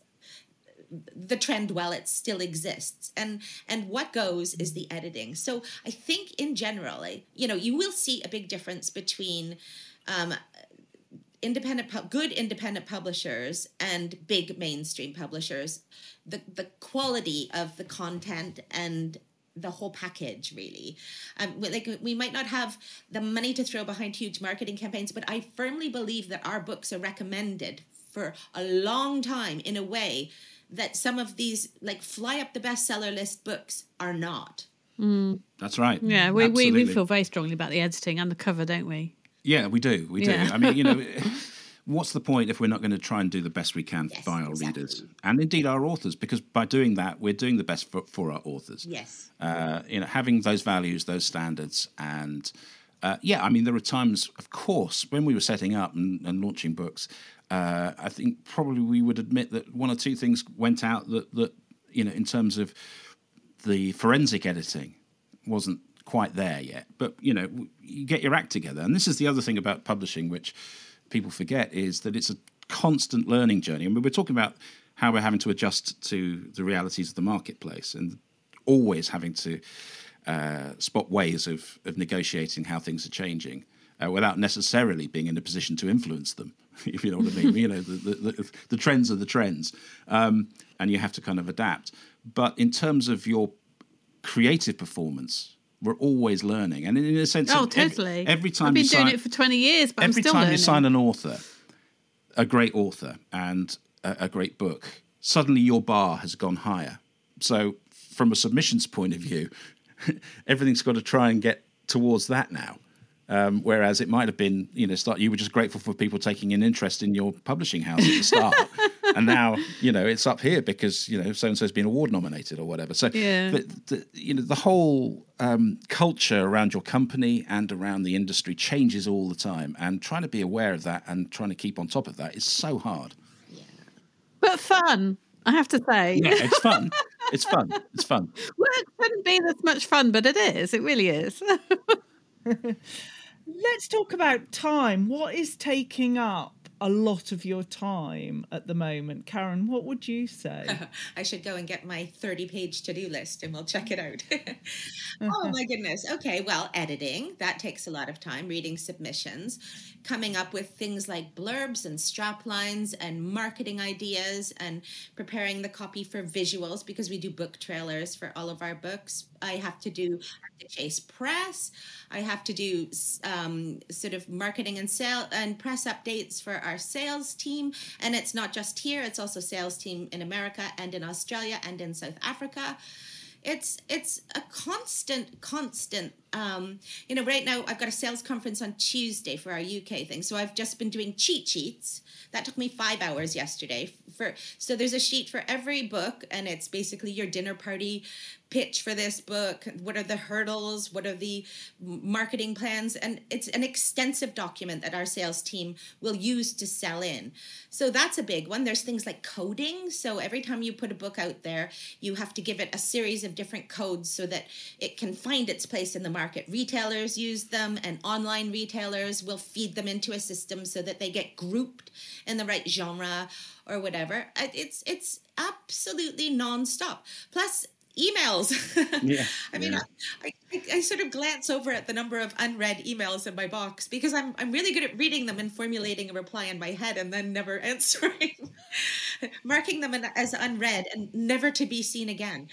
the trend while it still exists and and what goes is the editing so i think in general you know you will see a big difference between um, independent good independent publishers and big mainstream publishers the the quality of the content and the whole package really. Um, like we might not have the money to throw behind huge marketing campaigns but i firmly believe that our books are recommended for a long time in a way that some of these like fly up the bestseller list books are not. Mm. that's right. Yeah we, we, we feel very strongly about the editing and the cover don't we yeah, we do. We do. Yeah. I mean, you know, [laughs] [laughs] what's the point if we're not going to try and do the best we can yes, by our exactly. readers and indeed our authors? Because by doing that, we're doing the best for, for our authors. Yes. Uh, you know, having those values, those standards, and uh, yeah, I mean, there are times, of course, when we were setting up and, and launching books. Uh, I think probably we would admit that one or two things went out that that you know, in terms of the forensic editing, wasn't quite there yet. But you know, you get your act together, and this is the other thing about publishing, which people forget, is that it's a constant learning journey. I mean, we're talking about how we're having to adjust to the realities of the marketplace, and always having to uh, spot ways of of negotiating how things are changing. Uh, without necessarily being in a position to influence them, [laughs] if you know what I mean. [laughs] you know, the, the, the, the trends are the trends, um, and you have to kind of adapt. But in terms of your creative performance, we're always learning, and in a sense, oh, totally. Every, every time I've been doing sign, it for twenty years, but every time learning. you sign an author, a great author, and a, a great book, suddenly your bar has gone higher. So, from a submissions point of view, [laughs] everything's got to try and get towards that now. Um, whereas it might have been, you know, start you were just grateful for people taking an interest in your publishing house at the start, [laughs] and now you know it's up here because you know so and so's been award nominated or whatever. So, yeah. the, the, you know, the whole um, culture around your company and around the industry changes all the time, and trying to be aware of that and trying to keep on top of that is so hard. Yeah. But fun, I have to say. Yeah, it's [laughs] fun. it's fun. It's fun. Work couldn't be this much fun, but it is. It really is. [laughs] Let's talk about time. What is taking up a lot of your time at the moment. Karen, what would you say? [laughs] I should go and get my 30 page to do list and we'll check it out. [laughs] oh my goodness. Okay, well, editing, that takes a lot of time, reading submissions, coming up with things like blurbs and strap lines and marketing ideas and preparing the copy for visuals because we do book trailers for all of our books. I have to do have to chase press. I have to do um, sort of marketing and sale and press updates for our sales team. And it's not just here; it's also sales team in America and in Australia and in South Africa. It's it's a constant constant um, you know right now i've got a sales conference on tuesday for our uk thing. So i've just been doing cheat sheets. That took me five hours yesterday for so there's a sheet for every book and it's basically your dinner party pitch for this book? What are the hurdles? What are the marketing plans? And it's an extensive document that our sales team will use to sell in. So that's a big one. There's things like coding. So every time you put a book out there you have to give it a series of different codes so that it can find its place in the market. Retailers use them and online retailers will feed them into a system so that they get grouped in the right genre or whatever. Uh, it's it's absolutely nonstop. Plus emails. [laughs] Yeah, I mean, yeah. I, I, I, sort of glance over at the number of unread emails in my box because I'm I'm really good at reading them and formulating a reply in my head and then never [laughs] answering, marking them as unread and never to be seen again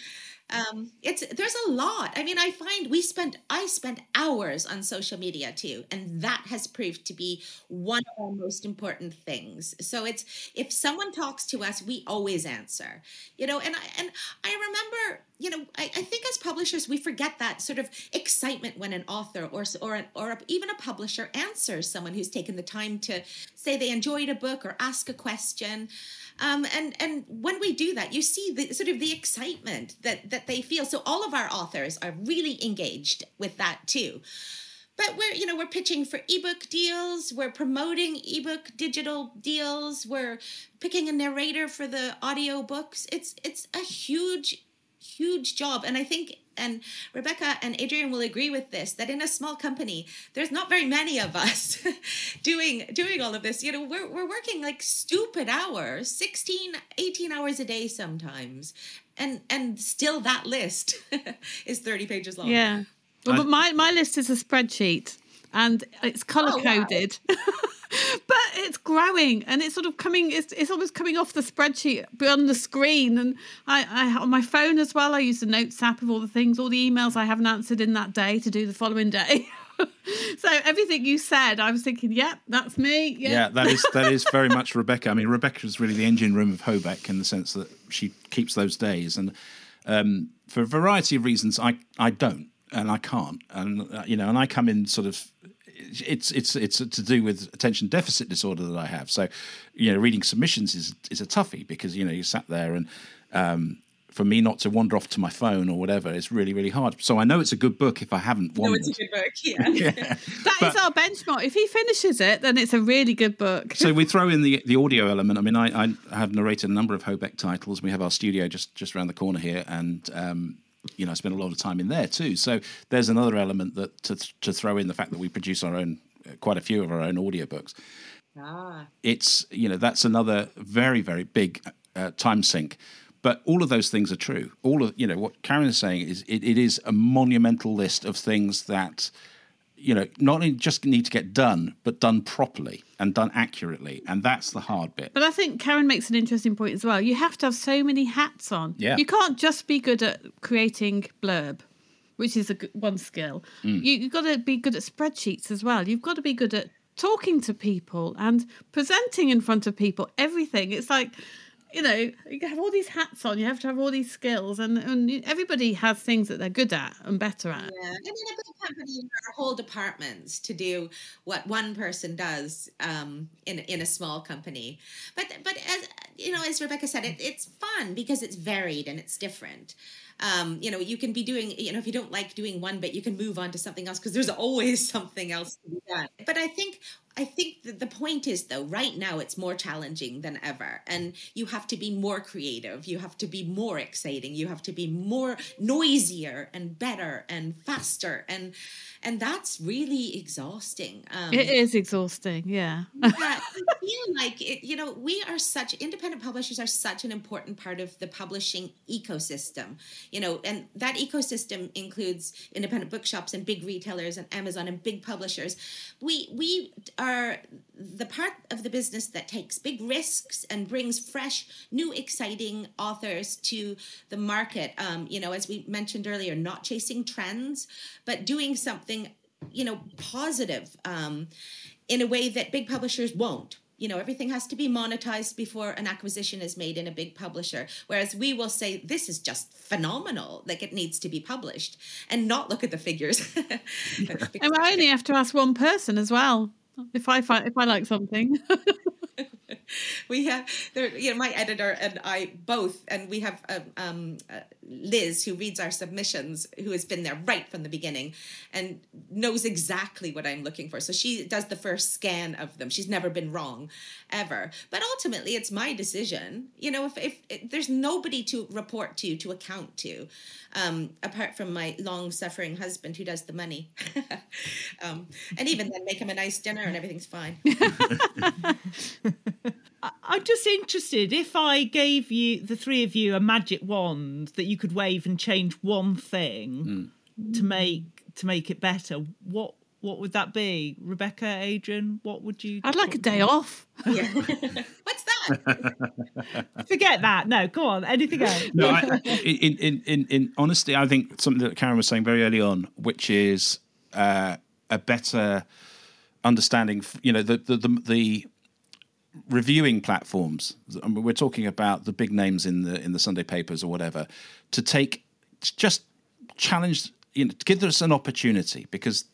um it's there's a lot. I mean i find we spend i spend hours on social media too and that has proved to be one of our most important things. So it's if someone talks to us we always answer you know and i and i remember you know i, I think as publishers we forget that sort of excitement when an author or or or even a publisher answers someone who's taken the time to say they enjoyed a book or ask a question um, and and when we do that, you see the sort of the excitement that that they feel. So all of our authors are really engaged with that too. But we're you know we're pitching for ebook deals, we're promoting ebook digital deals, we're picking a narrator for the audio books. It's it's a huge huge job, and I think and Rebecca and Adrian will agree with this that in a small company there's not very many of us [laughs] doing doing all of this. You know we're, we're working like stupid hours 16 18 hours a day sometimes. And and still that list [laughs] is 30 pages long. Yeah. Well, but my, my list is a spreadsheet and it's color coded oh, wow. [laughs] but it's growing and it's sort of coming it's, it's almost coming off the spreadsheet on the screen. And I, I on my phone as well i use the notes app of all the things all the emails i haven't answered in that day to do the following day. [laughs] So everything you said i was thinking yeah that's me yeah. yeah that is that is very much [laughs] rebecca. I mean rebecca is really the engine room of hobeck in the sense that she keeps those days. And um, for a variety of reasons i i don't and i can't. And uh, you know and i come in sort of it's it's it's to do with attention deficit disorder that I have. So, you know, reading submissions is is a toughie because you know you sat there and. Um, for me not to wander off to my phone or whatever is really really hard. So I know it's a good book if I haven't wandered. No, it's a good book. [laughs] Yeah, yeah. that but, is our benchmark. If he finishes it, then it's a really good book. so we throw in the the audio element. I mean, I, I have narrated a number of Hobeck titles. We have our studio just just around the corner here, and um, you know, I spend a lot of time in there too. So there's another element that to, to throw in the fact that we produce our own, quite a few of our own audiobooks. Ah. It's, you know, that's another very, very big uh, time sink. But all of those things are true. All of, you know, what Karen is saying is it, it is a monumental list of things that you know, not only just need to get done, but done properly and done accurately. And that's the hard bit. But I think Karen makes an interesting point as well. You have to have so many hats on. Yeah. You can't just be good at creating blurb, which is a one skill. Mm. You, you've got to be good at spreadsheets as well. You've got to be good at talking to people and presenting in front of people, everything. It's like, you know, you have all these hats on, you have to have all these skills, and, and everybody has things that they're good at and better at. Yeah, and in a big company, there are whole departments to do what one person does um, in in a small company. But but as you know, as Rebecca said, it, it's fun because it's varied and it's different um, you know, you can be doing, you know, if you don't like doing one bit, you can move on to something else because there's always [laughs] something else to be done. But I think I think the point is though, right now it's more challenging than ever. And you have to be more creative. You have to be more exciting. You have to be more noisier and better and faster. And and that's really exhausting. Um, it is exhausting, yeah. yeah, [laughs] I feel like it, you know, we are such independent publishers are such an important part of the publishing ecosystem. You know, and that ecosystem includes independent bookshops and big retailers and Amazon and big publishers. We we are the part of the business that takes big risks and brings fresh, new, exciting authors to the market. Um, you know, as we mentioned earlier, not chasing trends, but doing something, you know, positive um, in a way that big publishers won't you know everything has to be monetized before an acquisition is made in a big publisher. Whereas we will say this is just phenomenal. Like it needs to be published. And not look at the figures. [laughs] And I only have to ask one person as well if I find if I like something [laughs] [laughs] we have there, you know, my editor and I both, and we have um, um, uh, Liz who reads our submissions, who has been there right from the beginning, and knows exactly what I'm looking for. So she does the first scan of them. She's never been wrong, ever. But ultimately, it's my decision. You know, if if, if there's nobody to report to, to account to, um, apart from my long suffering husband who does the money, [laughs] um, and even then make him a nice dinner and everything's fine. [laughs] I'm just interested if I gave you the three of you a magic wand that you could wave and change one thing mm. to make to make it better. What what would that be, Rebecca, Adrian? What would you? I'd like a day off. Yeah. [laughs] What's that? [laughs] Forget that. No, go on. Anything else? No, I, in, in in in honesty, I think something that Karen was saying very early on, which is uh, a better understanding. You know, the the the, the reviewing platforms. We're talking about the big names in the in the Sunday papers or whatever to take to just challenge you know to give us an opportunity because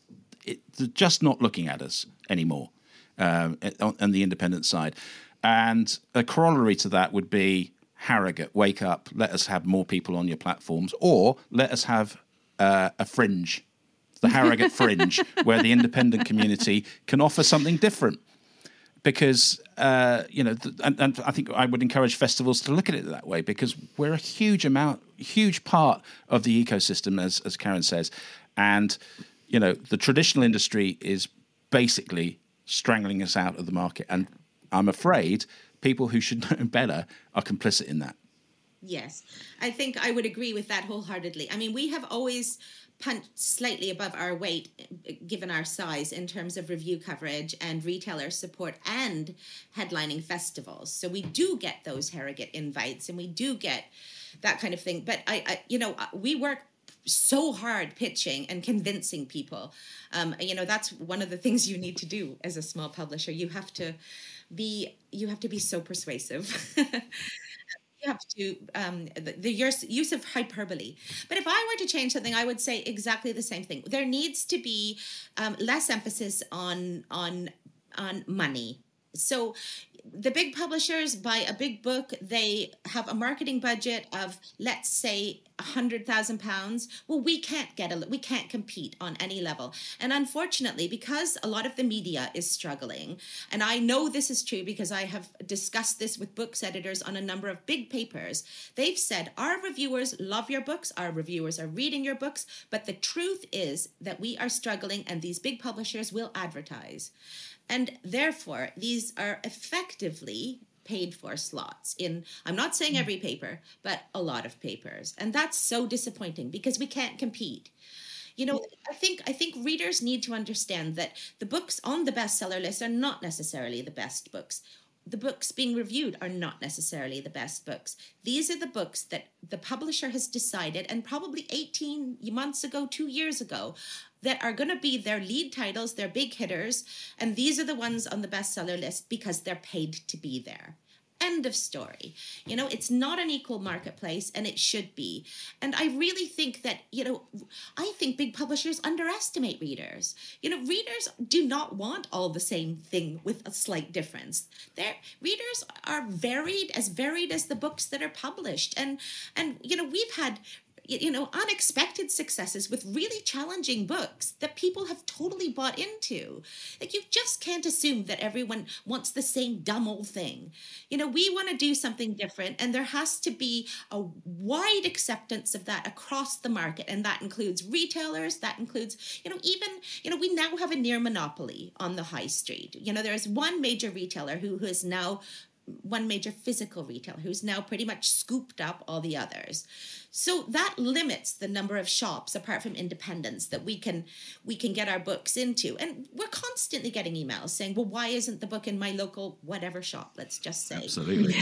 it, they're just not looking at us anymore um, on, on, the independent side. And a corollary to that would be Harrogate, wake up, let us have more people on your platforms, or let us have uh, a fringe, the Harrogate [laughs] fringe, where the independent community can offer something different because uh, you know, th- and, and, I think I would encourage festivals to look at it that way because we're a huge amount, huge part of the ecosystem, as as Karen says, and you know, the traditional industry is basically strangling us out of the market, and I'm afraid people who should [laughs] know better are complicit in that. Yes, I think I would agree with that wholeheartedly. I mean, we have always punched slightly above our weight given our size in terms of review coverage and retailer support and headlining festivals. So we do get those Harrogate invites and we do get that kind of thing. But I, I you know, uh, we work so hard pitching and convincing people. Um, you know, that's one of the things you need to do as a small publisher. You have to be you have to be so persuasive. [laughs] you have to um, the, the use, use of hyperbole. But if I were to change something, I would say exactly the same thing. There needs to be um, less emphasis on on on money. So the big publishers buy a big book they have a marketing budget of let's say a hundred thousand pounds. Well we can't get a we can't compete on any level. And unfortunately because a lot of the media is struggling and i know this is true because i have discussed this with books editors on a number of big papers they've said our reviewers love your books our reviewers are reading your books but the truth is that we are struggling and these big publishers will advertise and therefore, these are effectively paid for slots in i'm not saying every paper but a lot of papers. And that's so disappointing because we can't compete. You know i think i think readers need to understand that the books on the bestseller list are not necessarily the best books. The books being reviewed are not necessarily the best books. These are the books that the publisher has decided, and probably 18 months ago, two years ago, that are going to be their lead titles, their big hitters, and these are the ones on the bestseller list because they're paid to be there. End of story. You know, it's not an equal marketplace and it should be. And I really think that, you know, I think big publishers underestimate readers. You know, readers do not want all the same thing with a slight difference. Their readers are varied, as varied as the books that are published. And and you know, we've had you know unexpected successes with really challenging books that people have totally bought into. Like you just can't assume that everyone wants the same dumb old thing. You know we want to do something different and there has to be a wide acceptance of that across the market and that includes retailers that includes you know even you know we now have a near monopoly on the high street. You know there's one major retailer who, who is now one major physical retailer who's now pretty much scooped up all the others. So that limits the number of shops apart from independents that we can we can get our books into. And we're constantly getting emails saying, "Well, why isn't the book in my local whatever shop?" Let's just say. Absolutely.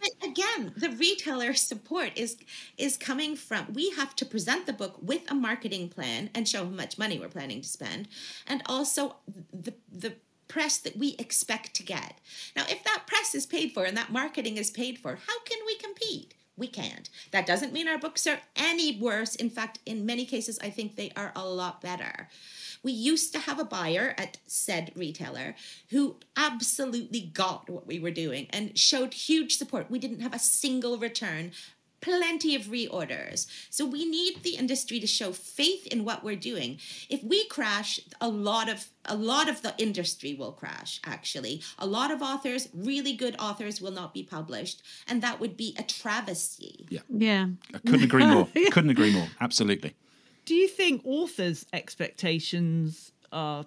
But again, the retailer support is is coming from we have to present the book with a marketing plan and show how much money we're planning to spend and also the the press that we expect to get. Now, if that press is paid for and that marketing is paid for, how can we compete? We can't. That doesn't mean our books are any worse. In fact, in many cases, I think they are a lot better. We used to have a buyer at said retailer who absolutely got what we were doing and showed huge support. We didn't have a single return plenty of reorders. So we need the industry to show faith in what we're doing. If we crash, a lot of a lot of the industry will crash actually. A lot of authors, really good authors will not be published and that would be a travesty. Yeah. Yeah. I couldn't agree more. [laughs] couldn't agree more. Absolutely. Do you think authors' expectations are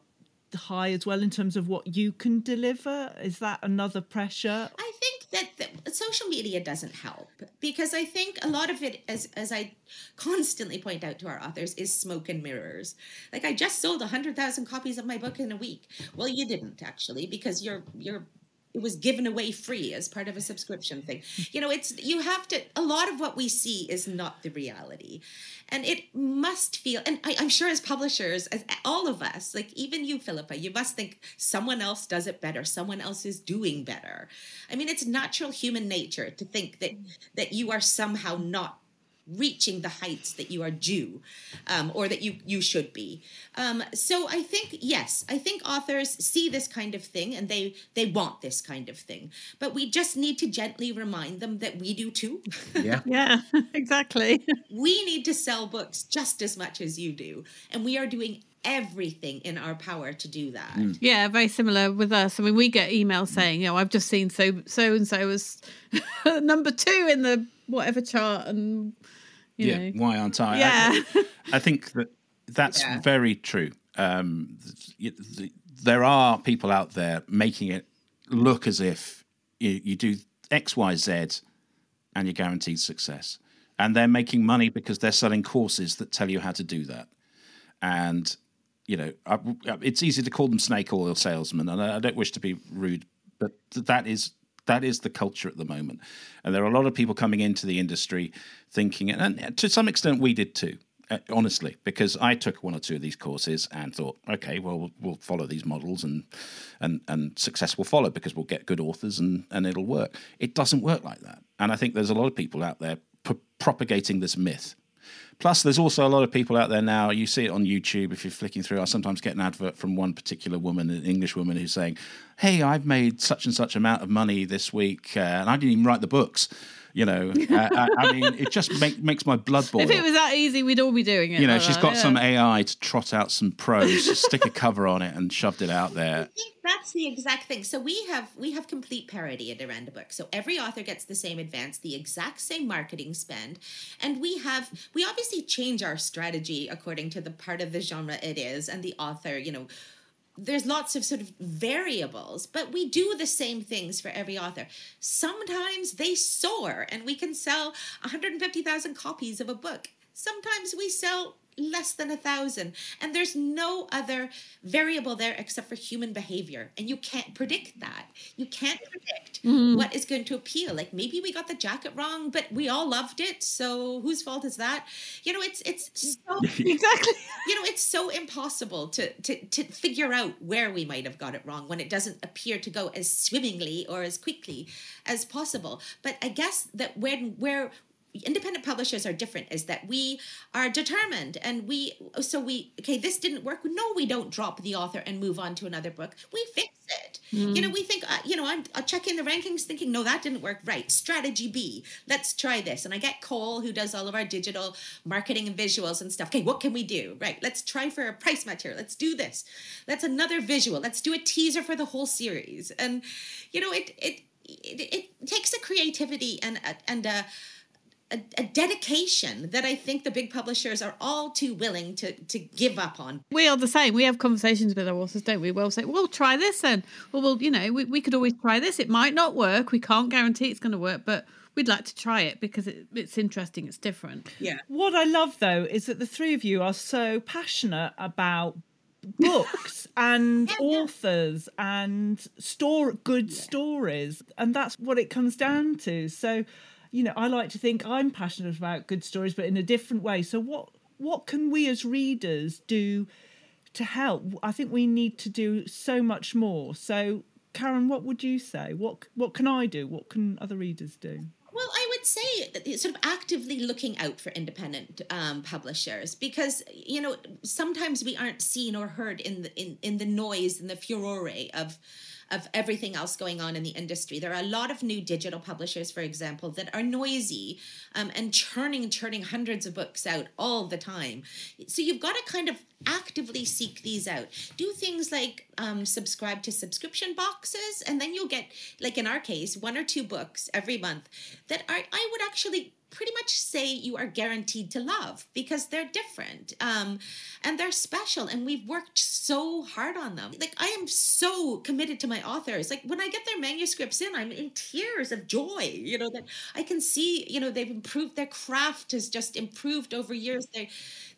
high as well in terms of what you can deliver? Is that another pressure? I think that the, social media doesn't help because I think a lot of it, as as I constantly point out to our authors, is smoke and mirrors. Like I just sold hundred thousand copies of my book in a week. Well, you didn't actually because you're you're it was given away free as part of a subscription thing. You know, it's you have to. A lot of what we see is not the reality, and it must feel. And I, am sure as publishers, as all of us, like even you, Philippa, you must think someone else does it better. Someone else is doing better. I mean, it's natural human nature to think that that you are somehow not reaching the heights that you are due um, or that you you should be um, so i think yes i think authors see this kind of thing and they they want this kind of thing but we just need to gently remind them that we do too yeah [laughs] yeah [laughs] exactly we need to sell books just as much as you do and we are doing everything in our power to do that. Mm. Yeah, very similar with us. I mean, we get emails saying, you know, I've just seen so so and so was number two in the whatever chart, and yeah, know. why aren't I? Yeah. I, I think that that's yeah. very true. Um, there are people out there making it look as if you, you do X, Y, Z, and you're guaranteed success. And they're making money because they're selling courses that tell you how to do that. And you know, I, it's easy to call them snake oil salesmen, and I, I don't wish to be rude, but that is that is the culture at the moment. And there are a lot of people coming into the industry thinking, and to some extent we did too, uh, honestly, because I took one or two of these courses and thought, okay, well, we'll follow these models and and and success will follow because we'll get good authors and and it'll work. It doesn't work like that. And I think there's a lot of people out there propagating this myth Plus, there's also a lot of people out there now. You see it on YouTube if you're flicking through. I sometimes get an advert from one particular woman, an English woman, who's saying, "Hey, I've made such and such amount of money this week, uh, and I didn't even write the books." You know, [laughs] uh, I, I, mean, it just make, makes my blood boil. If it was that easy, we'd all be doing it. You know, like she's that, got yeah. some AI to trot out some prose, stick a cover on it, and shoved it out there. That's the exact thing. So we have we have complete parity at Orenda Book. So every author gets the same advance, the exact same marketing spend, and we have we obviously change our strategy according to the part of the genre it is and the author. You know there's lots of sort of variables, but we do the same things for every author. Sometimes they soar and we can sell 150,000 copies of a book. Sometimes we sell less than a thousand. And there's no other variable there except for human behavior. And you can't predict that. You can't predict mm. what is going to appeal. Like maybe we got the jacket wrong, but we all loved it. So whose fault is that? You know, it's it's so [laughs] exactly. You know, it's so impossible to to to figure out where we might have got it wrong when it doesn't appear to go as swimmingly or as quickly as possible. But I guess that when where independent publishers are different is that we are determined and we so we okay this didn't work. No we don't drop the author and move on to another book. We fix it. Mm. you know we think uh, you know i'm I'll check in the rankings thinking no that didn't work. Right strategy b let's try this. And i get cole who does all of our digital marketing and visuals and stuff. Okay what can we do? Right let's try for a price match here let's do this. Let's another visual. Let's do a teaser for the whole series. And you know it it it, it takes a creativity and and a a, a, dedication that I think the big publishers are all too willing to to give up on. We are the same. We have conversations with our authors, don't we? We'll say, "Well, try this then." Well, well, you know, we, we could always try this. It might not work. We can't guarantee it's going to work, but we'd like to try it because it, it's interesting. It's different. Yeah. What I love though is that the three of you are so passionate about [laughs] books and yeah, authors yeah. and store good yeah. stories and that's what it comes down to so you know, I like to think I'm passionate about good stories, but in a different way. So what what can we as readers do to help. I think we need to do so much more. So, Karen, what would you say? What what can I do? What can other readers do? Well, I would say sort of actively looking out for independent um, publishers because you know sometimes we aren't seen or heard in the in, in the noise and the furore of of everything else going on in the industry. There are a lot of new digital publishers, for example, that are noisy um, and churning, churning hundreds of books out all the time. So you've got to kind of actively seek these out. Do things like um, subscribe to subscription boxes, and then you'll get, like in our case, one or two books every month that are, I would actually pretty much say you are guaranteed to love because they're different um, and they're special and we've worked so hard on them. Like i am so committed to my authors. Like when i get their manuscripts in i'm in tears of joy you know that i can see you know they've improved their craft has just improved over years. They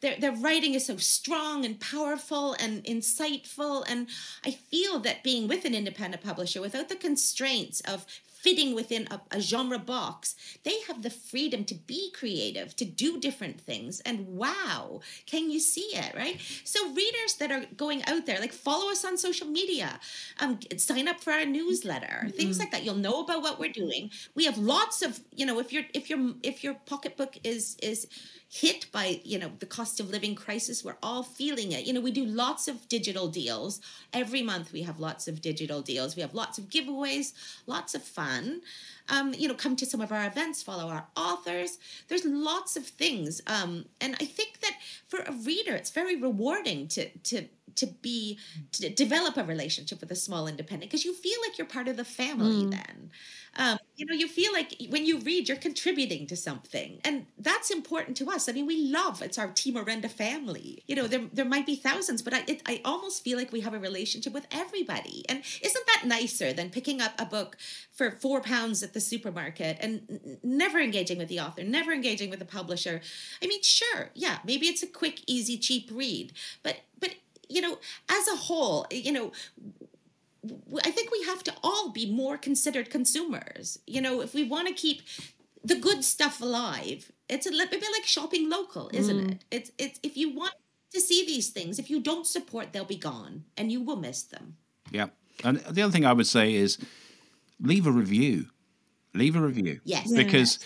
their, their writing is so strong and powerful and insightful. And i feel that being with an independent publisher without the constraints of fitting within a, a, genre box. They have the freedom to be creative, to do different things. And wow, can you see it, right? So, readers that are going out there, like follow us on social media, um, sign up for our newsletter, mm-hmm. things like that. You'll know about what we're doing. We have lots of, you know, if your if your if your pocketbook is is hit by you know the cost of living crisis we're all feeling it you know we do lots of digital deals every month we have lots of digital deals we have lots of giveaways lots of fun done um, you know come to some of our events follow our authors. There's lots of things um, and i think that for a reader it's very rewarding to to to be to develop a relationship with a small independent because you feel like you're part of the family mm. then. Um, you know you feel like when you read you're contributing to something and that's important to us. I mean we love it's our team Orenda family. You know there, there might be thousands but I, it, I almost feel like we have a relationship with everybody. And isn't that nicer than picking up a book for four pounds at the supermarket and never engaging with the author never engaging with the publisher i mean sure yeah maybe it's a quick easy cheap read but but you know as a whole you know I think we have to all be more considered consumers. You know, if we want to keep the good stuff alive, it's a little bit like shopping local, isn't mm. it? It's it's if you want to see these things, if you don't support, they'll be gone, and you will miss them. Yeah, and the other thing I would say is leave a review. Leave a review. Yes, because.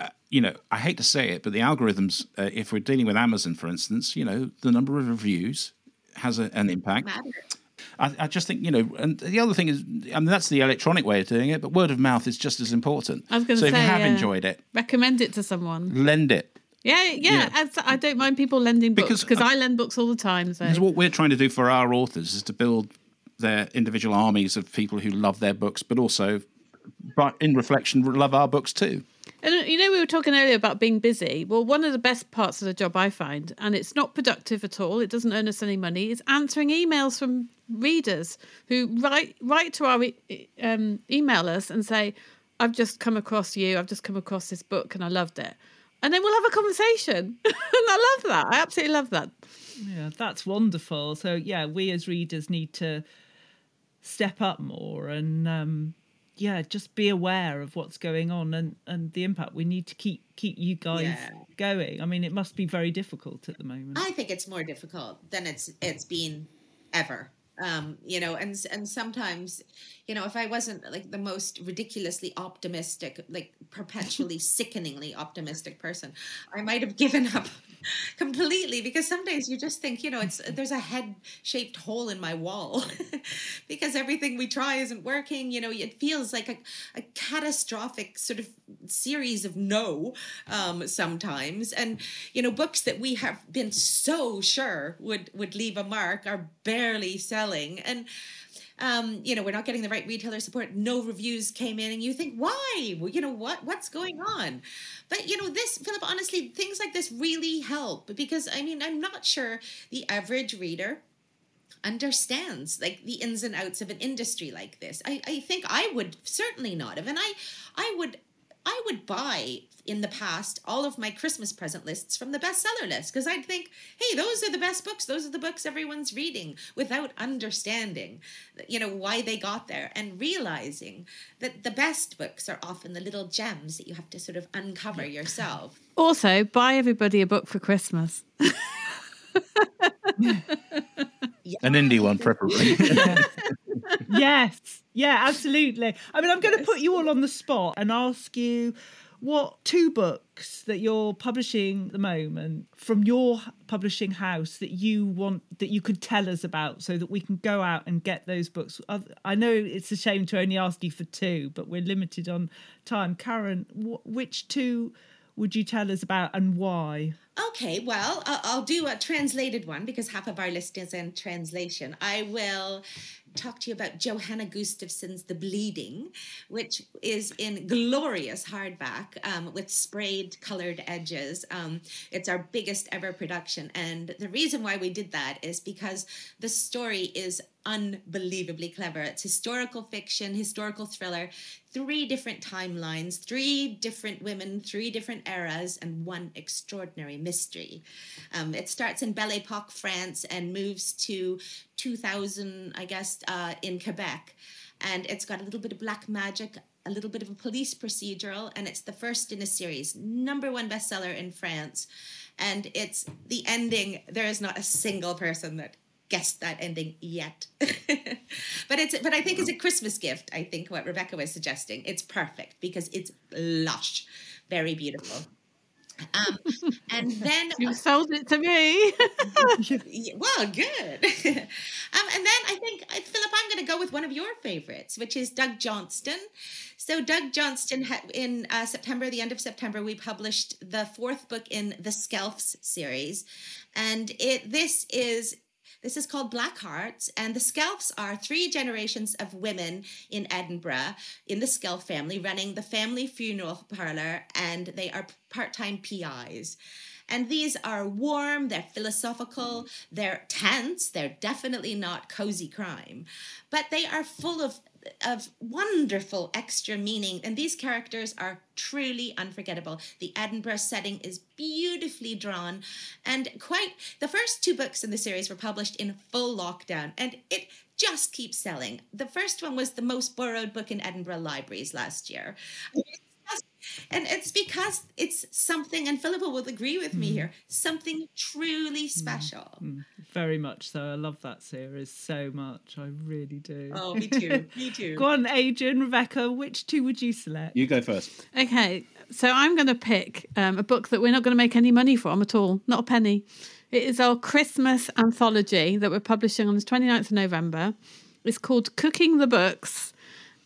Uh, you know, I hate to say it, but the algorithms, uh, if we're dealing with Amazon, for instance, you know, the number of reviews has a, an impact. I, I, just think you know, and the other thing is, I mean, that's the electronic way of doing it, but word of mouth is just as important. I was going to so say, if you have yeah. enjoyed it, recommend it to someone, lend it. Yeah, yeah. yeah. I don't mind people lending books because uh, I lend books all the time. So. Because what we're trying to do for our authors is to build their individual armies of people who love their books, but also, but in reflection, love our books too. And uh, you know, we were talking earlier about being busy. Well, one of the best parts of the job I find, and it's not productive at all, it doesn't earn us any money, is answering emails from readers who write write to our um, email us and say, "I've just come across you. I've just come across this book, and I loved it." And then we'll have a conversation, [laughs] and I love that. I absolutely love that. Yeah, that's wonderful. So yeah, we as readers need to step up more and um, yeah, just be aware of what's going on and and the impact. We need to keep keep you guys yeah. going. I mean, it must be very difficult at the moment. I think it's more difficult than it's it's been ever um, you know, and and sometimes, you know, if I wasn't like the most ridiculously optimistic, like perpetually [laughs] sickeningly optimistic person, I might have given up [laughs] completely because some days you just think, you know, it's [laughs] there's a head shaped hole in my wall because everything we try isn't working. You know, it feels like a, a catastrophic sort of series of no um, sometimes, and you know, books that we have been so sure would would leave a mark are barely selling selling and um, you know, we're not getting the right retailer support. No reviews came in, and you think, why? Well, you know what? What's going on? But you know, this Philip, honestly, things like this really help because I mean, I'm not sure the average reader understands like the ins and outs of an industry like this. I, I think I would certainly not have, and I I would I would buy in the past all of my Christmas present lists from the bestseller list because I'd think, hey, those are the best books. Those are the books everyone's reading without understanding, you know, why they got there and realizing that the best books are often the little gems that you have to sort of uncover yourself. Also, buy everybody a book for Christmas. [laughs] Yeah. [laughs] An indie one, preferably. [laughs] yes. Yeah, absolutely. I mean, I'm going to put you all on the spot and ask you what two books that you're publishing at the moment from your publishing house that you want that you could tell us about so that we can go out and get those books i know it's a shame to only ask you for two but we're limited on time karen which two would you tell us about and why? Okay well i'll do a translated one because half of our list is in translation. I will talk to you about Johana Gustawsson's The Bleeding, which is in glorious hardback um, with sprayed colored edges. Um, it's our biggest ever production. And the reason why we did that is because the story is unbelievably clever. It's historical fiction, historical thriller, three different timelines, three different women, three different eras, and one extraordinary mystery. Um, it starts in Belle Epoque, France, and moves to 2000, I guess, uh, in Quebec. And it's got a little bit of black magic, a little bit of a police procedural, and it's the first in a series. Number one bestseller in France. And it's the ending. There is not a single person that guessed that ending yet. [laughs] but it's but I think it's a Christmas gift. I think what Rebecca was suggesting. It's perfect because it's lush, very beautiful. Um, and [laughs] then you sold it to me. [laughs] [laughs] well, good. um, and then I think uh, Philip, I'm going to go with one of your favorites, which is Doug Johnstone. So Doug Johnstone, in uh, September, the end of September, we published the fourth book in the Skelfs series, and it this is this is called Black Hearts, and the Skelfs are three generations of women in Edinburgh in the Skelf family running the family funeral parlor, and they are part time PIs. And these are warm, they're philosophical, they're tense, they're definitely not cozy crime, but they are full of of wonderful extra meaning. And these characters are truly unforgettable. The edinburgh setting is beautifully drawn. And quite the first two books in the series were published in full lockdown. And it just keeps selling. The first one was the most borrowed book in edinburgh libraries last year and it's because it's something, and Philippa will agree with me mm. here, something truly mm. special. Mm. Very much so. I love that series so much. I really do. Oh, me too. [laughs] me too. Go on, Adrian, Rebecca, which two would you select? You go first. Okay. So I'm going to pick um, a book that we're not going to make any money from at all, not a penny. It is our Christmas anthology that we're publishing on the 29th of November. It's called Cooking the Books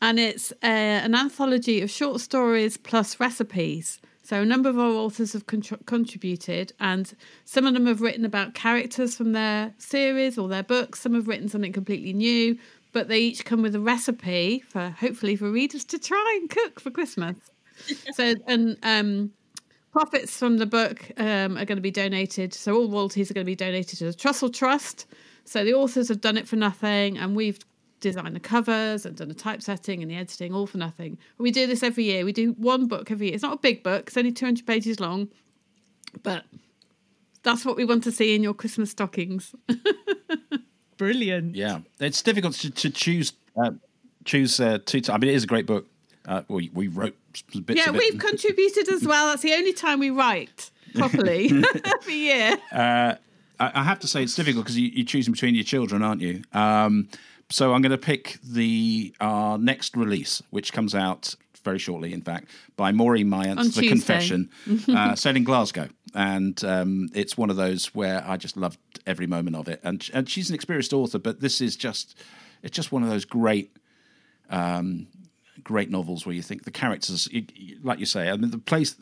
and it's a, an anthology of short stories plus recipes. So a number of our authors have contributed, and some of them have written about characters from their series or their books. Some have written something completely new, but they each come with a recipe for hopefully for readers to try and cook for Christmas. [laughs] so and um, profits from the book um, are going to be donated. So all royalties are going to be donated to the Trussell Trust. So the authors have done it for nothing, and we've designed the covers and done the typesetting and the editing all for nothing. We do this every year. We do one book every year. It's not a big book, it's only 200 pages long, but that's what we want to see in your Christmas stockings. [laughs] Brilliant. Yeah. It's difficult to, to choose. Uh, choose uh, two. T- I mean, it is a great book. Uh, we, we wrote bits Yeah, we've contributed as well. That's the only time we write properly [laughs] [laughs] every year. Uh, I have to say it's difficult because you, are choosing between your children, aren't you? Um, so I'm going to pick the uh, next release, which comes out very shortly, in fact, by Maureen Myant, The Tuesday. Confession, [laughs] uh, set in Glasgow. And um, it's one of those where I just loved every moment of it. And, and she's an experienced author, but this is just, it's just one of those great, um, great novels where you think the characters, like you say, I mean, the place,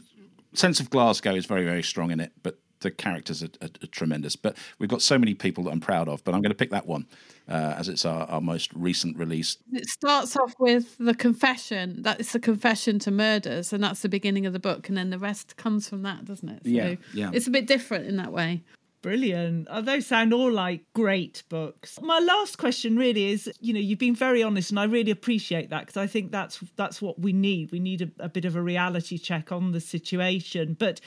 sense of Glasgow is very, very strong in it, but the characters are, are, are, tremendous. But we've got so many people that I'm proud of. But I'm going to pick that one uh, as it's our, our most recent release. It starts off with the confession. That is the confession to murders, and that's the beginning of the book, and then the rest comes from that, doesn't it? So yeah, yeah. It's a bit different in that way. Brilliant. Oh, those sound all like great books. My last question really is, you know, you've been very honest and I really appreciate that because I think that's that's what we need. We need a, a bit of a reality check on the situation. But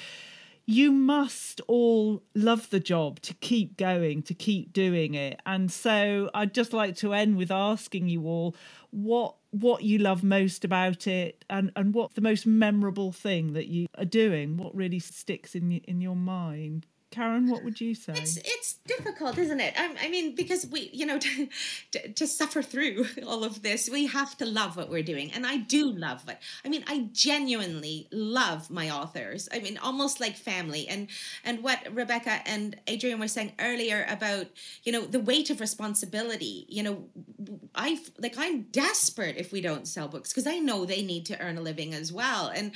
you must all love the job to keep going, to keep doing it. And so I'd just like to end with asking you all what what you love most about it and and what the most memorable thing that you are doing what really sticks in in your mind Karen, what would you say? It's it's difficult, isn't it? I, I mean, because we, you know, [laughs] to, to, to, suffer through [laughs] all of this, we have to love what we're doing, and I do love it. I mean, I genuinely love my authors. I mean, almost like family. And and what Rebecca and Adrian were saying earlier about, you know, the weight of responsibility. You know, I like I'm desperate if we don't sell books because I know they need to earn a living as well. And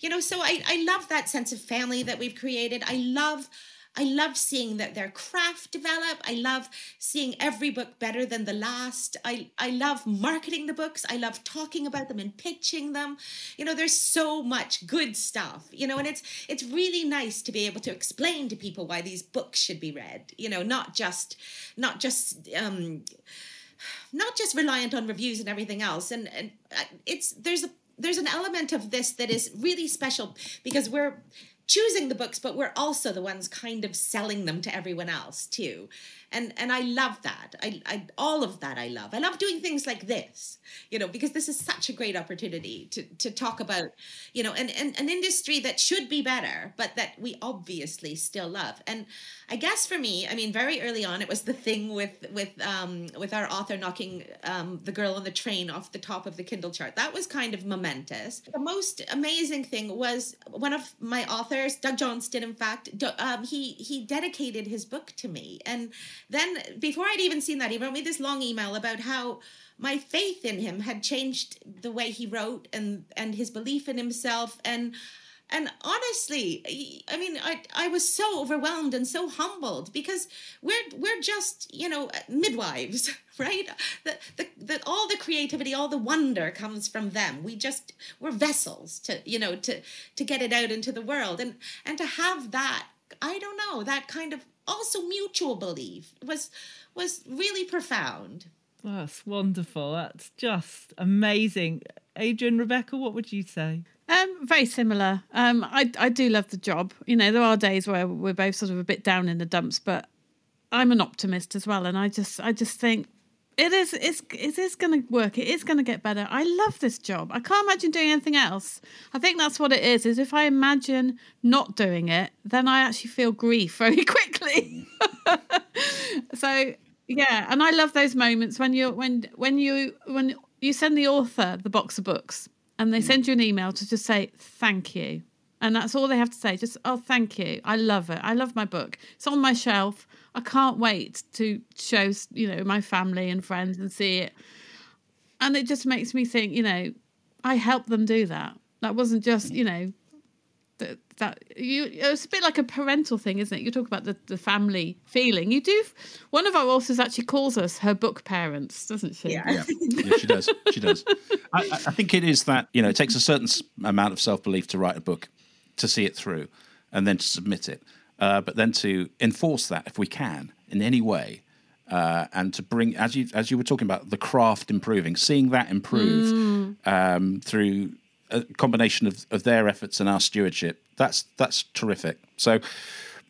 you know, so I I love that sense of family that we've created. I love I love seeing that their craft develop. I love seeing every book better than the last. I, I love marketing the books. I love talking about them and pitching them. You know, there's so much good stuff, you know, and it's it's really nice to be able to explain to people why these books should be read, you know, not just not just um not just reliant on reviews and everything else. And, and uh, it's there's a there's an element of this that is really special because we're choosing the books but we're also the ones kind of selling them to everyone else too and and i love that. I, I all of that i love. I love doing things like this you know because this is such a great opportunity to to talk about you know an, an, an industry that should be better but that we obviously still love. And i guess for me i mean very early on it was the thing with with um with our author knocking um the girl on the train off the top of the kindle chart. That was kind of momentous. The most amazing thing was one of my authors doug johnstone in fact um, he he dedicated his book to me. And then before I'd even seen that, he wrote me this long email about how my faith in him had changed the way he wrote and and his belief in himself. And and honestly i mean i i was so overwhelmed and so humbled because we're we're just you know midwives [laughs] right? That the, the all the creativity all the wonder comes from them. We just we're vessels to you know to to get it out into the world. And and to have that i don't know that kind of also mutual belief was was really profound. That's wonderful. That's just amazing. Adrian, Rebecca, what would you say? Um, very similar. Um, I I do love the job. You know, there are days where we're both sort of a bit down in the dumps, but I'm an optimist as well, and I just I just think it is. It's. It is going to work. It is going to get better. I love this job. I can't imagine doing anything else. I think that's what it is. Is if I imagine not doing it, then I actually feel grief [laughs] very quickly. [laughs] so yeah, and I love those moments when you when when you when you send the author the box of books and they mm. send you an email to just say thank you, and that's all they have to say. Just oh, thank you. I love it. I love my book. It's on my shelf. I can't wait to show, you know, my family and friends and see it. And it just makes me think, you know, I helped them do that. That wasn't just, you know, that, that you it's a bit like a parental thing isn't it you talk about the, the family feeling you do one of our authors actually calls us her book parents doesn't she yeah, yeah. yeah she does she does I, I, think it is that you know it takes a certain amount of self-belief to write a book to see it through and then to submit it uh, but then to enforce that if we can in any way. Uh, and to bring, as you as you were talking about, the craft improving, seeing that improve mm. um, through a combination of, of their efforts and our stewardship, that's that's terrific. So,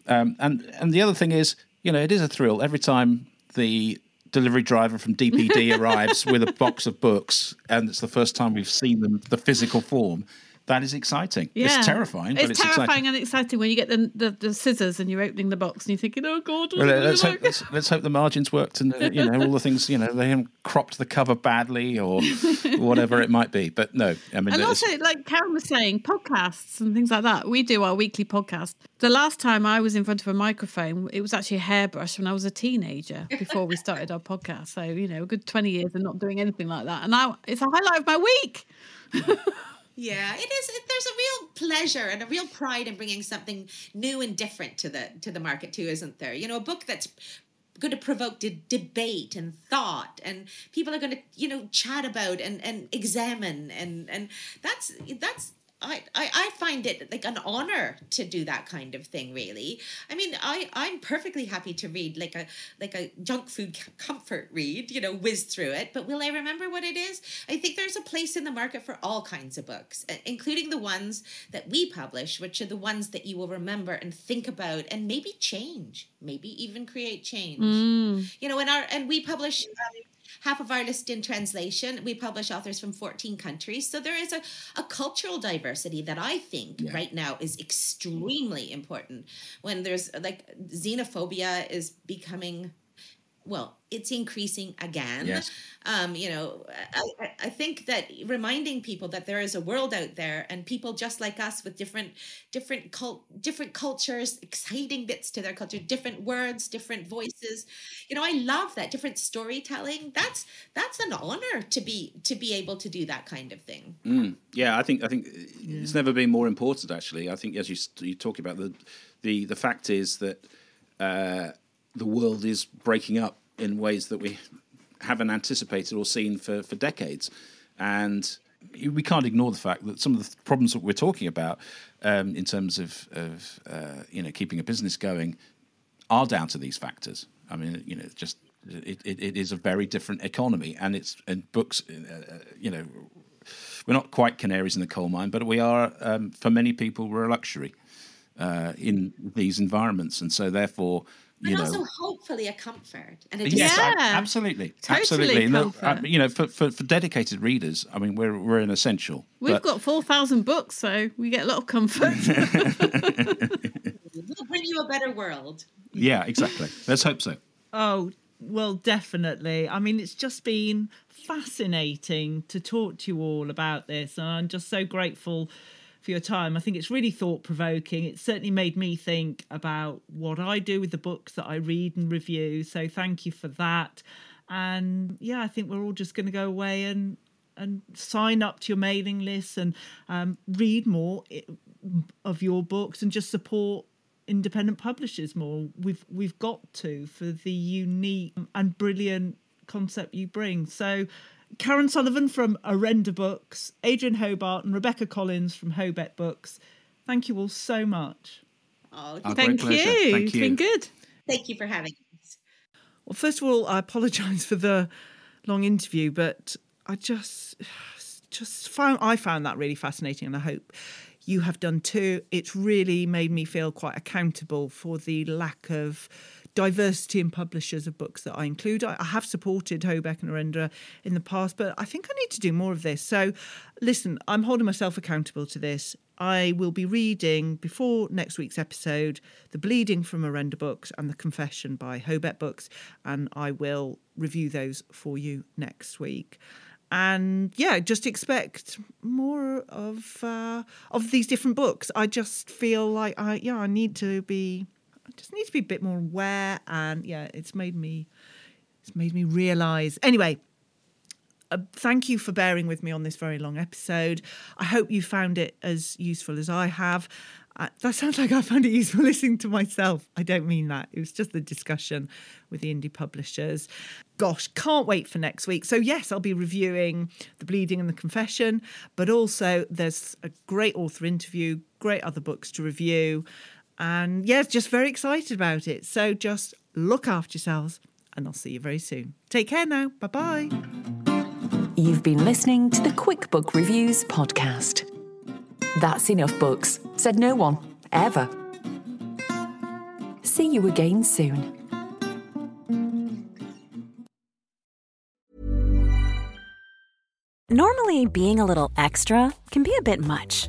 um, and and the other thing is, you know, it is a thrill every time the delivery driver from DPD [laughs] arrives with a box of books, and it's the first time we've seen them the physical form that is exciting. Yeah. It's terrifying. It's, it's terrifying exciting. and exciting when you get the, the, the, scissors and you're opening the box and you're thinking, oh God. Well, let's, hope, let's, let's, hope the margins worked and, uh, you know, all the things, you know, they haven't cropped the cover badly or [laughs] whatever it might be. But no, I mean. And also, like Karen was saying, podcasts and things like that. We do our weekly podcast. The last time I was in front of a microphone, it was actually a hairbrush when I was a teenager before we started our podcast. So, you know, a good 20 years and not doing anything like that. And now it's a highlight of my week. [laughs] Yeah, it is. There's a real pleasure and a real pride in bringing something new and different to the to the market too, isn't there? You know, a book that's going to provoke de- debate and thought and people are going to you know chat about and and examine and and that's that's I, I, I find it like an honor to do that kind of thing really. I mean i i'm perfectly happy to read like a like a junk food comfort read you know whiz through it. But will i remember what it is? I think there's a place in the market for all kinds of books including the ones that we publish which are the ones that you will remember and think about and maybe change maybe even create change. Mm. you know and our and we publish um, half of our list in translation. We publish authors from 14 countries. So there is a, a cultural diversity that I think yeah. right now is extremely important. When there's like xenophobia is becoming well, it's increasing again. Yes. Um, you know, I, I think that reminding people that there is a world out there and people just like us with different, different cult, different cultures, exciting bits to their culture, different words, different voices. You know, I love that different storytelling. That's that's an honor to be to be able to do that kind of thing. Mm. Yeah, I think I think yeah. it's never been more important. Actually, I think as you you talk about the the the fact is that. Uh, the world is breaking up in ways that we haven't anticipated or seen for, for decades. And we can't ignore the fact that some of the problems that we're talking about um, in terms of, of uh, you know keeping a business going are down to these factors. I mean, you know, just it, it, it is a very different economy, and it's and books, uh, you know, we're not quite canaries in the coal mine, but we are um, for many people we're a luxury uh, in these environments, and so therefore and know, also hopefully a comfort and a yes, yeah, absolutely, totally absolutely. The, uh, you know, for, for, for dedicated readers, I mean, we're we're an essential. We've but... got four thousand books, so we get a lot of comfort. [laughs] we'll bring you a better world. Yeah, exactly. Let's hope so. Oh, well, definitely. I mean, it's just been fascinating to talk to you all about this, and I'm just so grateful for your time. I think it's really thought provoking. It certainly made me think about what I do with the books that I read and review. So thank you for that. And yeah, I think we're all just going to go away and and sign up to your mailing list and um, read more of your books and just support independent publishers more. We've we've got to for the unique and brilliant concept you bring. So Karen Sullivan from Orenda Books, Adrian Hobart, and Rebecca Collins from Hobeck Books. Thank you all so much. Oh, thank you. Thank you. It's been good. Thank you for having us. Well, first of all, I apologise for the long interview, but I just just found I found that really fascinating, and I hope you have done too. It's really made me feel quite accountable for the lack of diversity in publishers of books that I include. I, I have supported Hobeck and Orenda in the past, but I think I need to do more of this. So, listen, I'm holding myself accountable to this. I will be reading before next week's episode The Bleeding from Orenda Books and The Confession by Hobeck Books, and I will review those for you next week. And yeah, just expect more of uh, of these different books. I just feel like I yeah I need to be just need to be a bit more aware. And yeah, it's made me it's made me realise. Anyway, uh, thank you for bearing with me on this very long episode. I hope you found it as useful as I have. Uh, that sounds like I found it useful [laughs] listening to myself. I don't mean that. It was just the discussion with the indie publishers. Gosh, can't wait for next week. So, yes, I'll be reviewing The Bleeding and the Confession, but also there's a great author interview, great other books to review. And yeah, just very excited about it. So just look after yourselves, and I'll see you very soon. Take care now. Bye bye. You've been listening to the Quick Book Reviews podcast. That's enough books, said no one, ever. See you again soon. Normally, being a little extra can be a bit much.